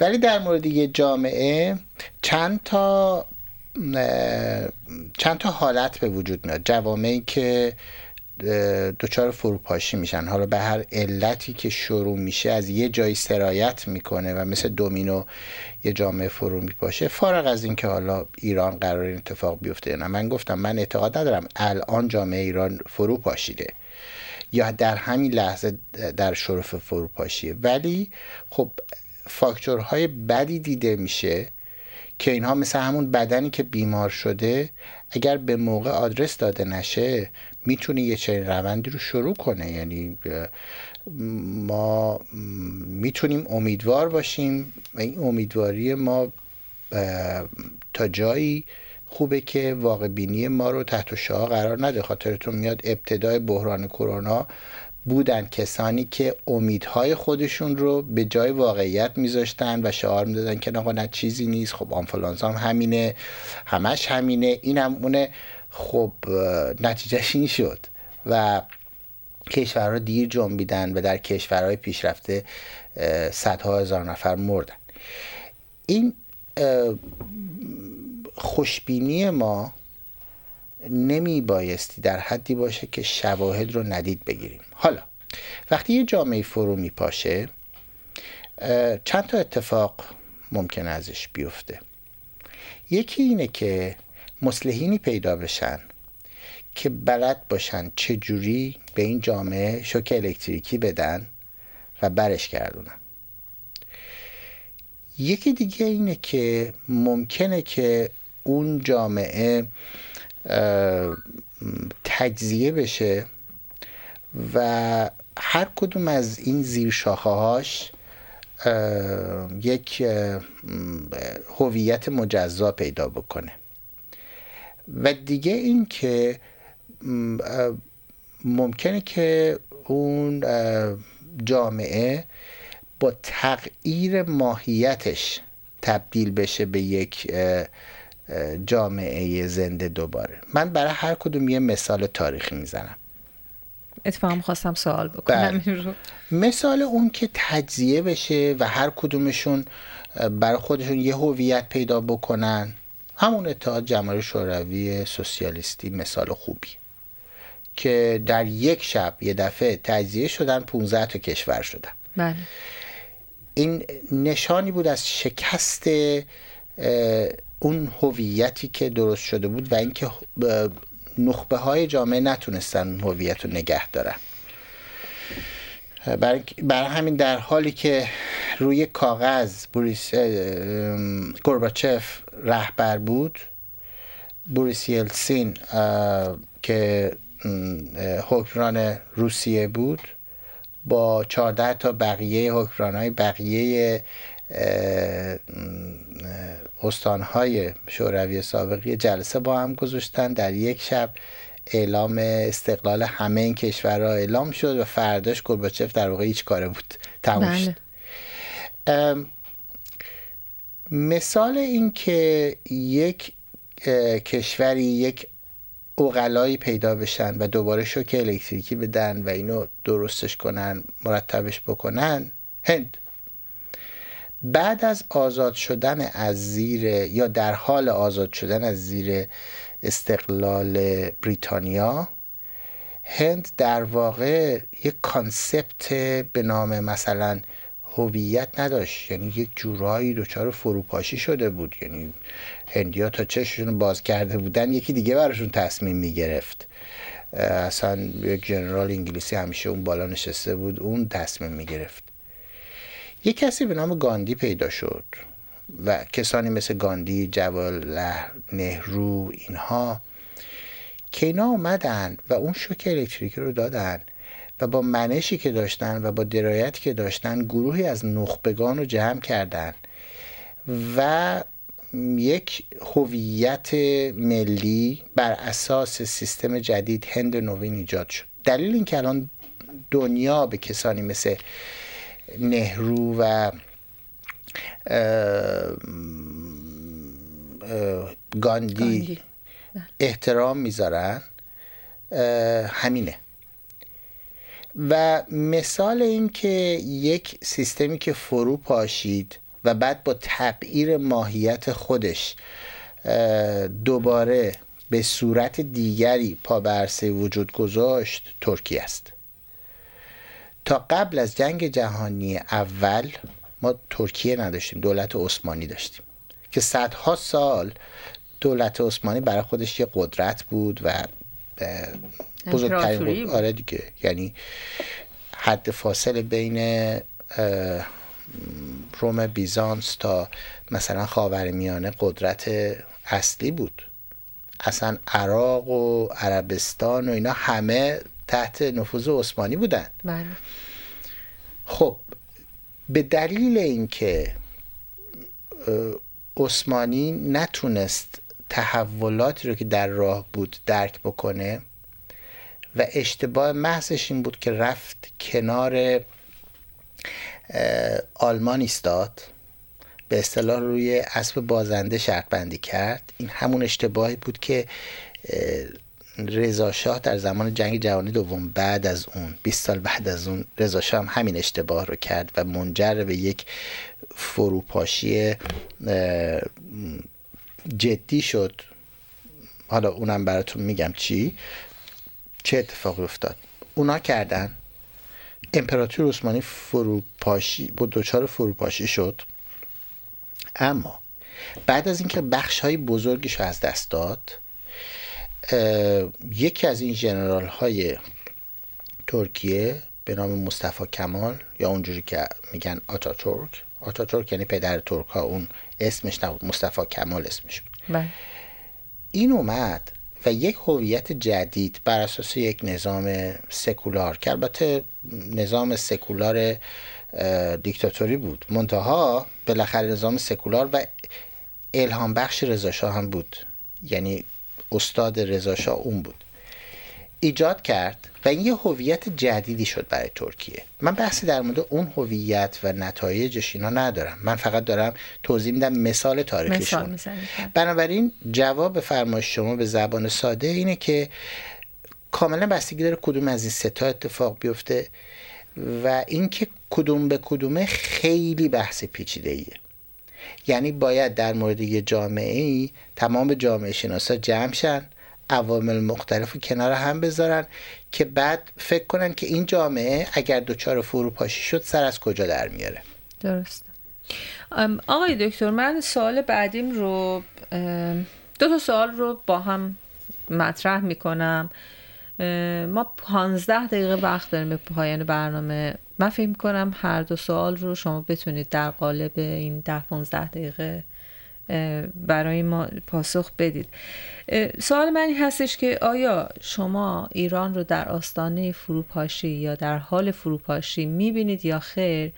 ولی در مورد یه جامعه چند تا چند تا حالت به وجود میاد. جوامعی که دچار فروپاشی میشن. حالا به هر علتی که شروع میشه از یه جایی سرایت می‌کنه و مثل دومینو یه جامعه فرو میپاشه. فارغ از اینکه حالا ایران قرار این اتفاق بیفته نه من گفتم من اعتقاد ندارم الان جامعه ایران فرو پاشیده یا در همین لحظه در شرف فروپاشیه. ولی خب فاکتورهای بدی دیده میشه که اینها مثل همون بدنی که بیمار شده اگر به موقع آدرس داده نشه می‌تونه یه چنین روندی رو شروع کنه. یعنی ما می‌تونیم امیدوار باشیم. و این امیدواری ما تا جایی خوبه که واقع بینی ما رو تحت شعا قرار نده. خاطرتون میاد ابتدای بحران کرونا بودن کسانی که امیدهای خودشون رو به جای واقعیت میذاشتن و شعار می‌دادن که نه چیزی نیست. خب آنفلانزا هم همینه همش همینه. این هم اونه خب نتیجهش این شد و کشورها دیر جنبیدن و در کشورهای پیشرفته صدها هزار نفر مردن. این خوشبینی ما نمی بایستی در حدی باشه که شواهد رو ندید بگیریم. حالا وقتی یه جامعه فرو می پاشه چند تا اتفاق ممکن ازش بیفته. یکی اینه که مسلحینی پیدا بشن که بلد باشن چجوری به این جامعه شوک الکتریکی بدن و برش گردونن. یکی دیگه اینه که ممکنه که اون جامعه تجزیه بشه و هر کدوم از این زیر هاش یک هویت مجزا پیدا بکنه. و دیگه این که ممکنه که اون جامعه با تغییر ماهیتش تبدیل بشه به یک جامعه زنده دوباره. من برای هر کدوم یه مثال تاریخی می‌زنم. اتفاقا خواستم سوال بکنم بله. مثال اون که تجزیه بشه و هر کدومشون برای خودشون یه هویت پیدا بکنن. همون اتحاد جماهیر شوروی سوسیالیستی مثال خوبی که در یک شب یه دفعه تجزیه شدن 15 تا کشور شدن بله. این نشانی بود از شکست اون هویتی که درست شده بود و اینکه نخبه های جامعه نتونستن هویت رو نگه دارن برای همین در حالی که روی کاغذ بوریس گورباچف رهبر بود بوریس یلسین که حکمران روسیه بود با 14 تا بقیه حکمران های بقیه استانهای شوروی سابقی جلسه با هم گذاشتن. در یک شب اعلام استقلال همه این کشورها اعلام شد و فرداش گرباچف در واقع هیچ کاره بود. تموم شد. بله. مثال این که یک کشوری یک اوغلایی پیدا بشن و دوباره شوک الکتریکی بدن و اینو درستش کنن مرتبش بکنن هند. بعد از آزاد شدن از زیر یا در حال آزاد شدن از زیر استقلال بریتانیا هند در واقع یک کانسپت به نام مثلا هویت نداشت. یعنی یک جورایی دچار فروپاشی شده بود. یعنی هندیا تا چششون باز کرده بودن یکی دیگه براشون تصمیم می‌گرفت. اصلا یک جنرال انگلیسی همیشه اون بالا نشسته بود اون تصمیم می‌گرفت. یک کسی به نام گاندی پیدا شد و کسانی مثل گاندی جوال نهرو اینها که اینا اومدن و اون شوک الکتریکی رو دادن. و با منشی که داشتن و با درایتی که داشتن گروهی از نخبگان رو جمع کردن و یک هویت ملی بر اساس سیستم جدید هند نوین ایجاد شد. دلیل این که الان دنیا به کسانی مثل نهرو و گاندی احترام می‌ذارن همینه. و مثال این که یک سیستمی که فرو پاشید و بعد با تغییر ماهیت خودش دوباره به صورت دیگری پا برسه وجود گذاشت ترکیه است. تا قبل از جنگ جهانی اول ما ترکیه نداشتیم دولت عثمانی داشتیم که صدها سال دولت عثمانی برای خودش یه قدرت بود و بزرگترین آره دیگه. یعنی حد فاصله بین روم بیزانس تا مثلا خاورمیانه قدرت اصلی بود. اصلا عراق و عربستان و اینا همه تحت نفوذ عثمانی بودن. بله. خب به دلیل اینکه عثمانی نتونست تحولاتی رو که در راه بود درک بکنه و اشتباه محضش این بود که رفت کنار آلمان ایستاد. به اصطلاح روی اسب بازنده شرط بندی کرد. این همون اشتباهی بود که رضا شاه در زمان جنگ جهانی دوم بعد از اون 20 سال بعد از اون رضا شاه هم همین اشتباه رو کرد و منجر به یک فروپاشی جدی شد. حالا اونم براتون میگم چی. چه اتفاقی افتاد؟ اونا کردن. امپراتور عثمانی فروپاشی با دچار فروپاشی شد. اما بعد از اینکه بخش های بزرگش از دست داد یکی از این جنرال های ترکیه به نام مصطفی کمال یا اونجوری که میگن آتاتورک. آتاتورک یعنی پدر ترک ها اون اسمش نبود مصطفی کمال اسمش بود. بله. این اومد و یک هویت جدید بر اساس یک نظام سکولار که البته نظام سکولار دیکتاتوری بود. منتها بالاخره نظام سکولار و الهام بخش رضا هم بود. یعنی استاد رضا اون بود. ایجاد کرد و این یه هویت جدیدی شد برای ترکیه. من بحثی در مورد اون هویت و نتایجش اینا ندارم. من فقط دارم توضیح میدم مثال تاریخیشون مثال بنابراین جواب فرمایش شما به زبان ساده اینه که کاملا بستگی داره کدوم از این ستا اتفاق بیفته و اینکه کدوم به کدومه خیلی بحث پیچیده ایه یعنی باید در مورد یه جامعه ای تمام جامعه شناسا جمع شن عوامل مختلف رو کنار هم بذارن که بعد فکر کنن که این جامعه اگر دچار فروپاشی شد سر از کجا در میاره؟ درست. آقای دکتر من سوال بعدیم رو دو تا سوال رو با هم مطرح می‌کنم. ما پانزده دقیقه وقت داریم به پایان برنامه. من فکر کنم هر دو سوال رو شما بتونید در قالب این ده پانزده دقیقه برای ما پاسخ بدید. سوال من این هستش که آیا شما ایران رو در آستانه فروپاشی یا در حال فروپاشی می‌بینید یا خیر؟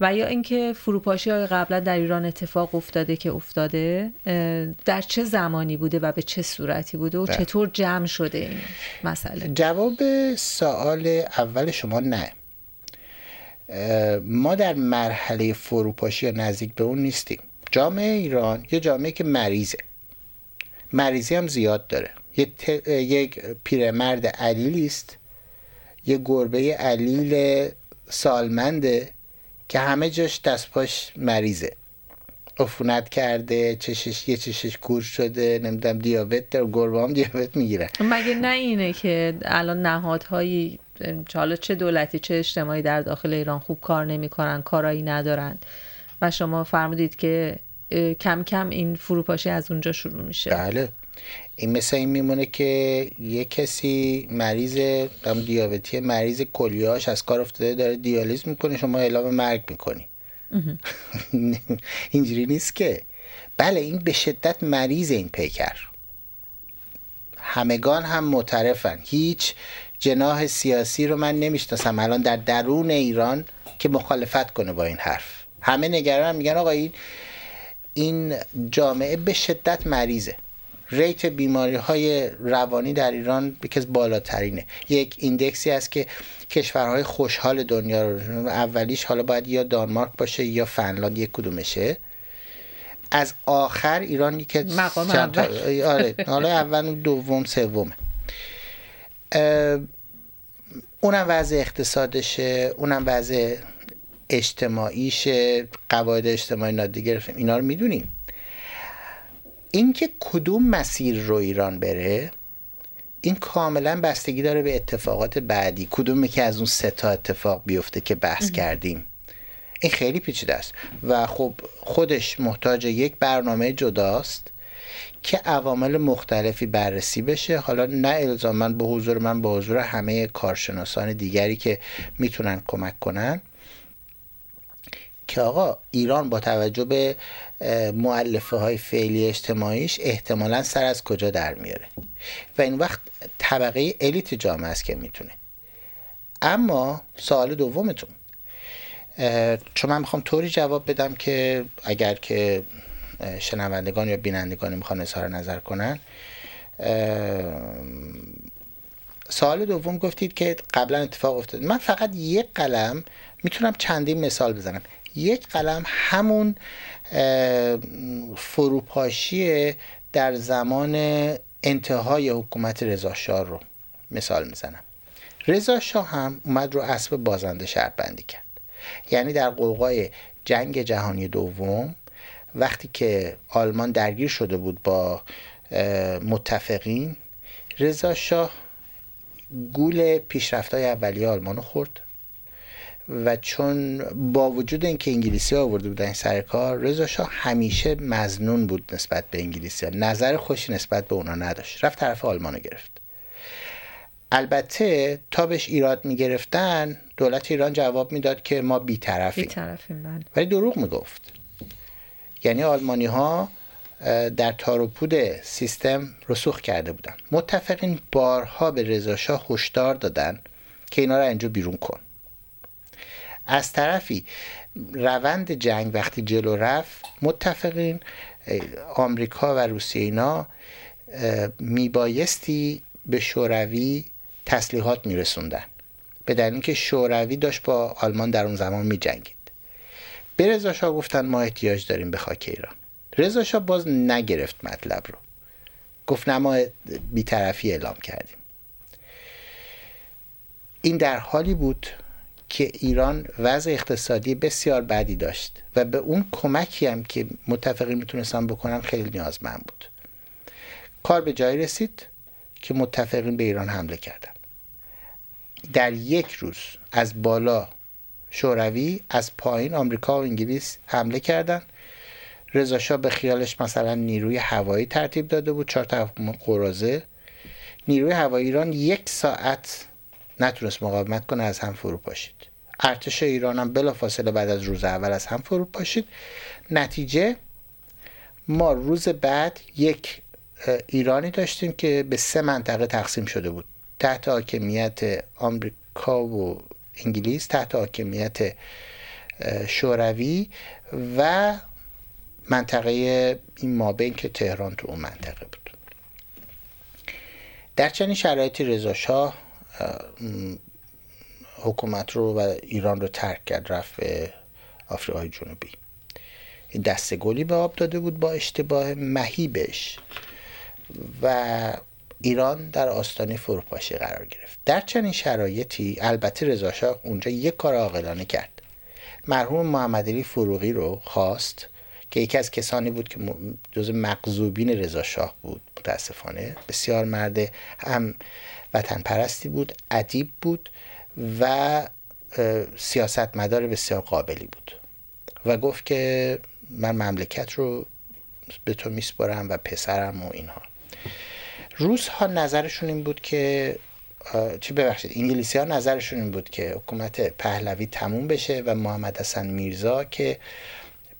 و یا اینکه فروپاشی های قبلا در ایران اتفاق افتاده که افتاده در چه زمانی بوده و به چه صورتی بوده و بله. چطور جمع شده این مسئله؟ جواب سوال اول شما نه. ما در مرحله فروپاشی یا نزدیک به اون نیستیم. جامعه ایران یه جامعه که مریضه. مریضی هم زیاد داره. یک پیرمرد علیلی است. یه گربه علیل سالمنده که همه جاش دست پاش مریضه. عفونت کرده چشش یه چشش کور شده نمی‌دونم دیابت داره گربه هم دیابت می‌گیره. مگه نه اینه که الان نهادهایی حالا چه دولتی چه اجتماعی در داخل ایران خوب کار نمی‌کنن کارایی ندارن. و شما فرمودید که کم کم این فروپاشی از اونجا شروع میشه. بله. این مثل این میمونه که یه کسی مریض دیابتی مریض کلیاش از کار افتاده داره دیالیز می‌کنه شما اعلام مرگ می‌کنی. اینجوری نیست که. بله این به شدت مریض این پیکر. همگان هم معترفن. هیچ جناح سیاسی رو من نمی‌شناسم. الان در درون ایران که مخالفت کنه با این حرف. همه نگران میگن آقا این این جامعه به شدت مریضه. ریت بیماری های روانی در ایران یکی از بالاترینه. یک ایندکسی است که کشورهای خوشحال دنیا رو اولیش حالا باید یا دانمارک باشه یا فنلاند یک کدومشه. از آخر ایران که مقام اول. آره حالا اول دوم سومه. اونم وضع اقتصادشه اونم وضع اجتماعیشه قواعد اجتماعی نادی گرفتیم. اینا رو می‌دونیم. اینکه کدوم مسیر رو ایران بره این کاملا بستگی داره به اتفاقات بعدی. کدومی که از اون سه تا اتفاق بیفته که بحث کردیم؟ این خیلی پیچیده است. و خب خودش محتاج یک برنامه جداست که عوامل مختلفی بررسی بشه. حالا نه الزاما به حضور من به حضور همه کارشناسان دیگری که می‌تونن کمک کنن. که آقا ایران با توجه به معلفه های فعلی اجتماعیش احتمالا سر از کجا در میاره. و این وقت طبقه الیت جامعه است که می‌تونه. اما سوال دومتون. چون من می‌خوام طوری جواب بدم که اگر که شنوندگان یا بینندگان می‌خوان اظهار نظر کنن سوال دوم گفتید که قبلا اتفاق افتاد. من فقط یک قلم می‌تونم چندین مثال بزنم. یک قلم همون فروپاشی در زمان انتهای حکومت رضاشاه رو مثال می‌زنم. رضا شاه هم اومد رو اسب بازنده شرط بندی کرد. یعنی در قوقای جنگ جهانی دوم وقتی که آلمان درگیر شده بود با متفقین رضا شاه گول پیشرفت های اولیه آلمان خورد. و چون با وجود اینکه انگلیسی آورده بودن سر کار رضا شاه همیشه مزنون بود نسبت به انگلیسی. نظر خوشی نسبت به اونا نداشت. رفت طرف آلمان گرفت. البته تا بهش ایراد می‌گرفتن دولت ایران جواب می‌داد که ما بیطرفیم. بیطرفیم بله. ولی دروغ می‌گفت. یعنی آلمانی ها در تاروپود سیستم رسوخ کرده بودن. متفقین بارها به رضا شاه هشدار دادن که اینا رو اینجا بیرون کن. از طرفی روند جنگ وقتی جلو رفت متفقین آمریکا و روسیه اینا میبایستی به شوروی تسلیحات میرسوندن. به دلیل اینکه شوروی داشت با آلمان در اون زمان میجنگید. به رضا گفتن ما احتیاج داریم به خاک ایران. رضا باز نگرفت مطلب رو. گفت نه ما بیطرفی اعلام کردیم. این در حالی بود که ایران وضع اقتصادی بسیار بدی داشت و به اون کمکی هم که متفقین می‌تونستن بکنن خیلی نیازمند بود. کار به جایی رسید که متفقین به ایران حمله کردن. در یک روز از بالا شوروی از پایین آمریکا و انگلیس حمله کردن. رضا به خیالش مثلا نیروی هوایی ترتیب داده بود چهار تا قرازه نیروی هوایی ایران یک ساعت نتونست مقاومت کنه از هم فرو پاشید ارتش ایران هم بلا فاصله بعد از روز اول از هم فرو پاشید. نتیجه ما روز بعد یک ایرانی داشتیم که به سه منطقه تقسیم شده بود. تحت حاکمیت آمریکا و انگلیس تحت حاکمیت شوروی و منطقه این مابین که تهران تو اون منطقه بود. در چنین شرایطی رضا شاه حکومت رو و ایران رو ترک کرد رفت به آفریقای جنوبی. این دسته گلی به آب داده بود با اشتباه مهیبش و ایران در آستانه فروپاشی قرار گرفت. در چنین شرایطی البته رضا شاه اونجا یک کار عاقلانه کرد. مرحوم محمد علی فروغی رو خواست که یکی از کسانی بود که جز مقذوبین رضا شاه بود متاسفانه. بسیار مرد هم وطن پرستی بود ادیب بود. و سیاستمدار بسیار قابلی بود. و گفت که من مملکت رو به تو میسپرم و پسرم و اینها. روس ها نظرشون این بود که چی ببخشید انگلیسی ها نظرشون این بود که حکومت پهلوی تموم بشه و محمد حسن میرزا که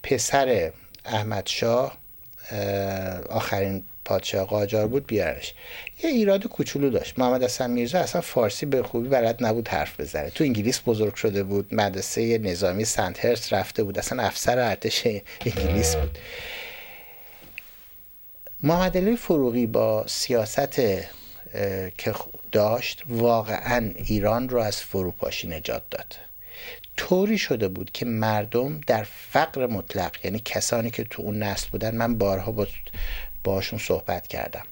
پسر احمد شاه آخرین پادشاه قاجار بود بیارنش. یه ایراد کوچولو داشت. محمد حسن میرزا اصلا فارسی به خوبی بلد نبود حرف بزنه. تو انگلیس بزرگ شده بود مدرسه نظامی سنت هرس رفته بود. اصلا افسر ارتش انگلیس بود. محمد علی فروغی با سیاست که داشت واقعا ایران رو از فروپاشی نجات داد. طوری شده بود که مردم در فقر مطلق یعنی کسانی که تو اون نسل بودن من بارها با باشون صحبت کردم.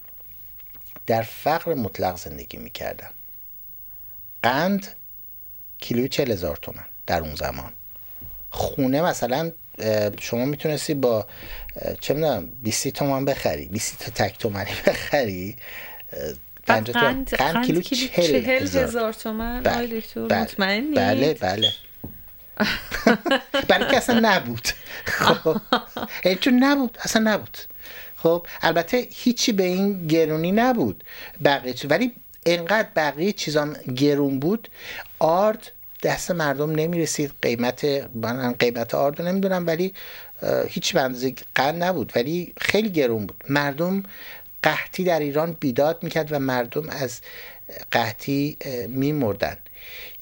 در فقر مطلق زندگی می‌کردن قند کیلوی چل هزار تومن در اون زمان. خونه مثلا شما می‌تونستی با چه می‌دونم 20 تومن بخری 20 تا تک تومنی بخری. قند, قند, قند کیلو چهل هزار. تومن؟ بله بله, بله بله. برای که اصلا نبود. خب. چون نبود اصلا نبود. خب البته هیچی به این گرونی نبود. بقیه ولی انقدر بقیه چیزام گرون بود آرد دست مردم نمی‌رسید. قیمت من قیمت آرد رو نمی‌دونم ولی هیچ بنزه قند نبود. ولی خیلی گرون بود. مردم قحطی در ایران بیداد می‌کرد و مردم از قحطی میمردن.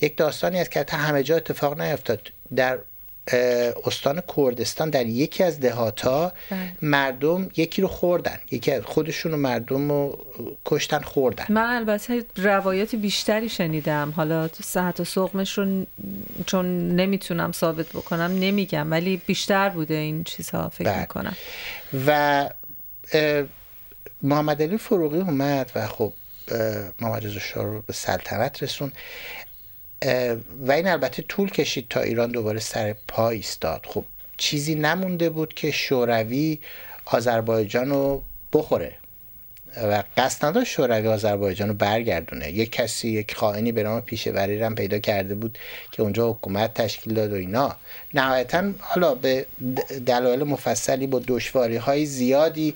یک داستانی از که همه جا اتفاق نیفتاد. در استان کردستان در یکی از دهاتا بله. مردم یکی رو خوردن. یکی از خودشون و مردم رو کشتن خوردن. من البته روایت بیشتری شنیدم. حالا صحت و سقمش رو چون نمی‌تونم ثابت بکنم نمیگم ولی بیشتر بوده این چیزها فکر بله. می‌کنم. و محمد علی فروغی اومد و خب محمد رضا شاه رو به سلطنت رسون و این البته طول کشید تا ایران دوباره سر پا ایستاد. خب چیزی نمونده بود که شوروی آذربایجان رو بخوره. و قصد نداشت شوروی آذربایجان رو برگردونه. یک کسی یک خائنی به نام پیشوری هم پیدا کرده بود که اونجا حکومت تشکیل داد و اینا. نهایتا حالا به دلایل مفصلی با دشواری های زیادی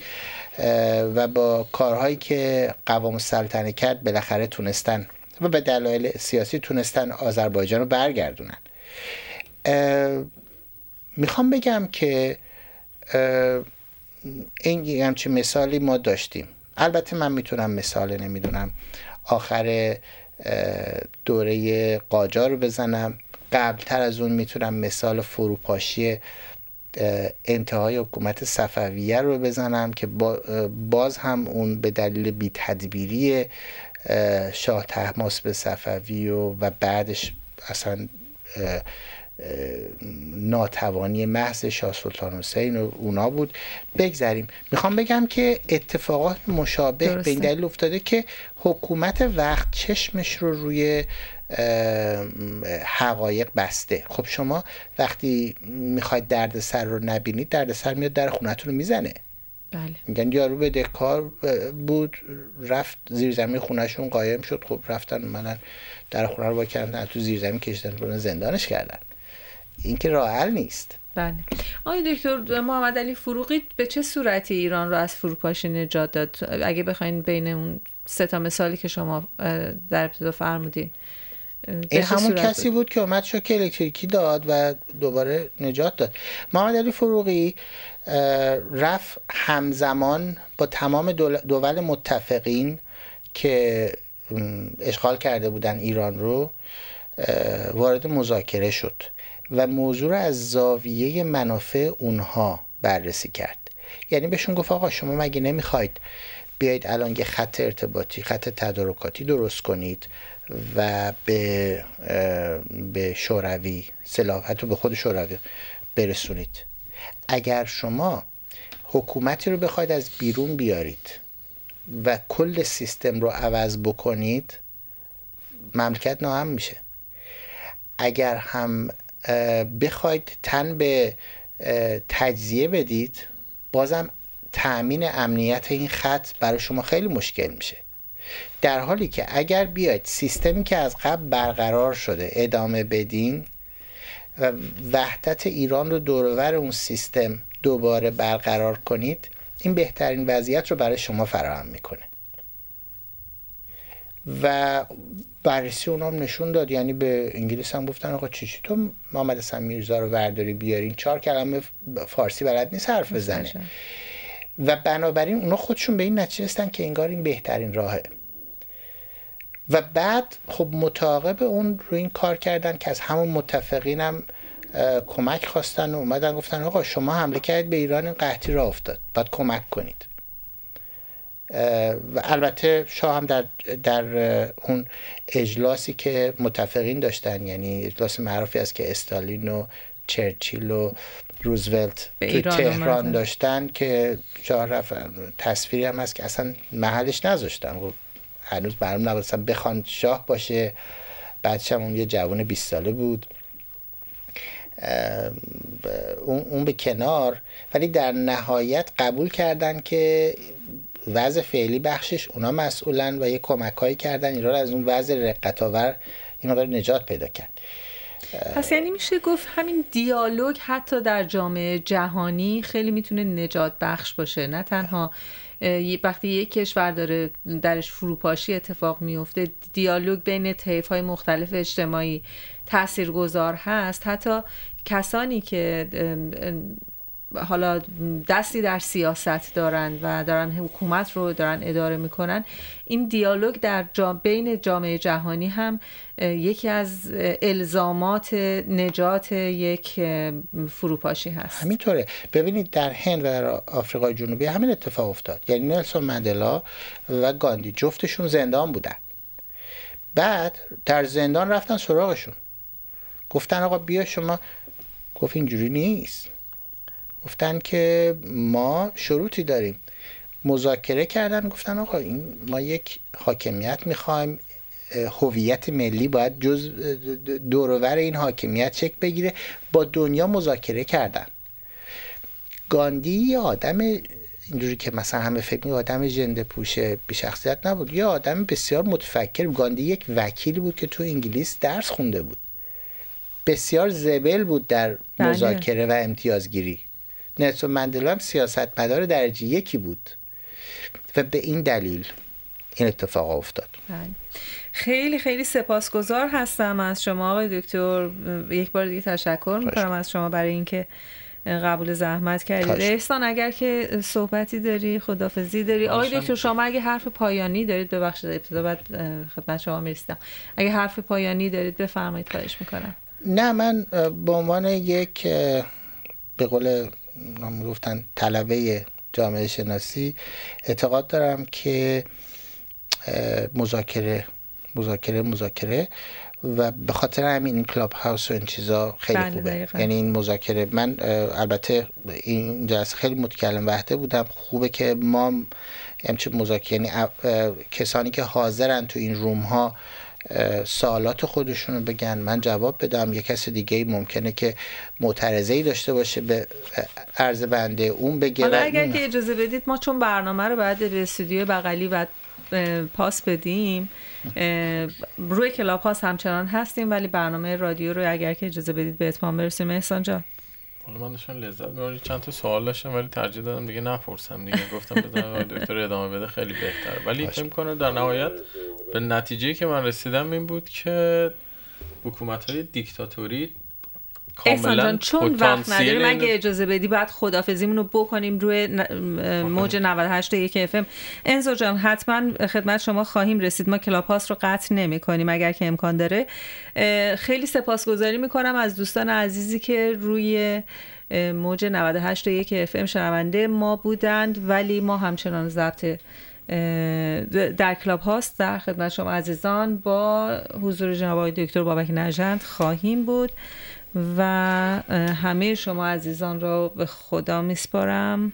و با کارهایی که قوام سلطنه کرد بالاخره تونستن و به دلایل سیاسی تونستن آذربایجان رو برگردونن. می‌خوام بگم که این همچین مثالی ما داشتیم. البته من می‌تونم مثال نمی‌دونم. آخر دوره قاجار رو بزنم. قبلتر از اون می‌تونم مثال فروپاشی انتهای حکومت صفویه رو بزنم که باز هم اون به دلیل بی تدبیری شاه تحماس به صفوی و, و بعدش اصلا ناتوانی محض شاه سلطان حسین و اونا بود. بگذریم. می‌خوام بگم که اتفاقات مشابه به این دلیل افتاده که حکومت وقت چشمش رو روی حقایق بسته. خب شما وقتی می‌خواید دردسر رو نبینید دردسر میاد در خونتون رو می‌زنه. بله. میگن یارو به کار بود رفت زیر زمین خونهشون قایم شد. خب رفتن منن در خونه رو با کردن تو زیر زمین کشیدن زندانش کردن. این که راه نیست. بله. آقای دکتر محمد علی فروغی به چه صورتی ایران رو از فروپاشی نجات داد؟ اگه بخواین بین اون سه تا مثالی که شما در ابتدا فرمودین. این همون کسی بود که اومد شوک الکتریکی داد و دوباره نجات داد. محمد علی فروغی رفت همزمان با تمام دول متفقین که اشغال کرده بودن ایران رو وارد مذاکره شد و موضوع رو از زاویه منافع اونها بررسی کرد. یعنی بهشون گفت آقا شما مگه نمی‌خواید بیایید الان یه خط ارتباطی خط تدارکاتی درست کنید؟ و به به شوروی سلاح حتی به خود شوروی برسونید. اگر شما حکومتی رو بخواید از بیرون بیارید و کل سیستم رو عوض بکنید مملکت ناهم میشه. اگر هم بخواید تن به تجزیه بدید بازم تأمین امنیت این خط برای شما خیلی مشکل میشه. در حالی که اگر بیاید سیستمی که از قبل برقرار شده ادامه بدین و وحدت ایران رو دورور اون سیستم دوباره برقرار کنید این بهترین وضعیت رو برای شما فراهم می‌کنه. و بررسی اونام نشون داد. یعنی به انگلیس هم گفتن آقا چی تو محمد حسن میرزا رو ورداری بیارین. چهار کلمه فارسی بلد نیست حرف بزنه. و بنابراین اونا خودشون به این نتیجه که انگار این بهترین راهه. و بعد خب متعاقب اون رو این کار کردن که از همون متفقینم کمک خواستن و اومدن گفتن آقا شما حمله کردید به ایران این قحطی را افتاد. باید کمک کنید. و البته شاه هم در, در اون اجلاسی که متفقین داشتن یعنی اجلاس معروفی است که استالین و چرچیل و روزولت تو تهران داشتن که شاه رفت. تصویری هم هست که اصلا محلش نذاشتن. هنوز معلوم نبودستم بخوان شاه باشه. هم اون یه جوان 20 ساله بود. اون به کنار. ولی در نهایت قبول کردن که وضع فعلی بخشش اونا مسئولن و یه کمک هایی کردن ایران از اون وضع رقت آور این نجات پیدا کرد. پس یعنی میشه گفت همین دیالوگ حتی در جامعه جهانی خیلی می‌تونه نجات بخش باشه. نه تنها وقتی یک کشور داره درش فروپاشی اتفاق میفته دیالوگ بین طیف های مختلف اجتماعی تاثیرگذار هست. حتی کسانی که حالا دستی در سیاست دارن و دارن حکومت رو دارن اداره می‌کنن. این دیالوگ در بین جامعه جهانی هم یکی از الزامات نجات یک فروپاشی هست. همینطوره. ببینید در هند و در آفریقای جنوبی همین اتفاق افتاد. یعنی نلسون مندلا و گاندی جفتشون زندان بودن. بعد در زندان رفتن سراغشون. گفتن آقا بیا شما. گفت اینجوری نیست. گفتن که ما شروطی داریم. مذاکره کردن گفتن آقا این ما یک حاکمیت می‌خوایم هویت ملی باید جز دورور این حاکمیت چک بگیره. با دنیا مذاکره کردن. گاندی یه آدم اینجوری که مثلا همه فکر می آدم جنده پوشه بی شخصیت نبود. یه آدم بسیار متفکر. گاندی یک وکیلی بود که تو انگلیس درس خونده بود. بسیار زبل بود در بله. مذاکره و امتیازگیری. نلسون مندلا هم سیاست مدار درجه یکی بود. و به این دلیل این اتفاق افتاد. بله. خیلی خیلی سپاسگزار هستم از شما آقای دکتر. یک بار دیگه تشکر می‌کنم از شما برای اینکه قبول زحمت کردید. احسان اگر که صحبتی داری خدافزی داری. آقای دکتر شما اگه حرف پایانی دارید ببخشید ابتدا بعد خدمت شما می‌رسیدم. اگه حرف پایانی دارید بفرمایید خواهش می‌کنم. نه من به عنوان یک به قول گفتن طلبه جامعه شناسی اعتقاد دارم که مذاکره مذاکره مذاکره و به خاطر همین این کلاب هاوس و این چیزا خیلی بله، خوبه. یعنی این مذاکره من البته این جلسه خیلی متکلم وحده بودم. خوبه که ما همچه مذاکره یعنی کسانی که حاضرن تو این روم ها سوالات خودشون رو بگن من جواب بدم. یه کس دیگه ممکنه که معترضه ای داشته باشه به عرض بنده اون بگه حالا اگر که اجازه بدید ما چون برنامه رو بعد به استودیو بغلی و پاس بدیم روی کلاب پاس همچنان هستیم ولی برنامه رادیو رو اگر که اجازه بدید به اتمام برسیم. احسان جان. حالا من داشتم لذت می‌برم چند تا سوال داشتم ولی ترجیح دادم دیگه نپرسم دیگه. گفتم بذارم دکتر ادامه بده خیلی بهتره. ولی فکر کنم در نهایت به نتیجه که من رسیدم این بود که حکومت های دیکتاتوری احسان جان چون وقت نداریم اگه اجازه بدی بعد خدافزیمون رو بکنیم روی موج 98 یک اف ام. انزو جان حتما خدمت شما خواهیم رسید. ما Clubhouse رو قطع نمی کنیم اگر که امکان داره. خیلی سپاسگزاری می‌کنم از دوستان عزیزی که روی موج 98 یک اف ام شنونده ما بودند. ولی ما همچنان ضبط در کلاب هاست در خدمت شما عزیزان با حضور جناب آقای دکتر بابک نژند خواهیم بود. و همه شما عزیزان را به خدا میسپارم.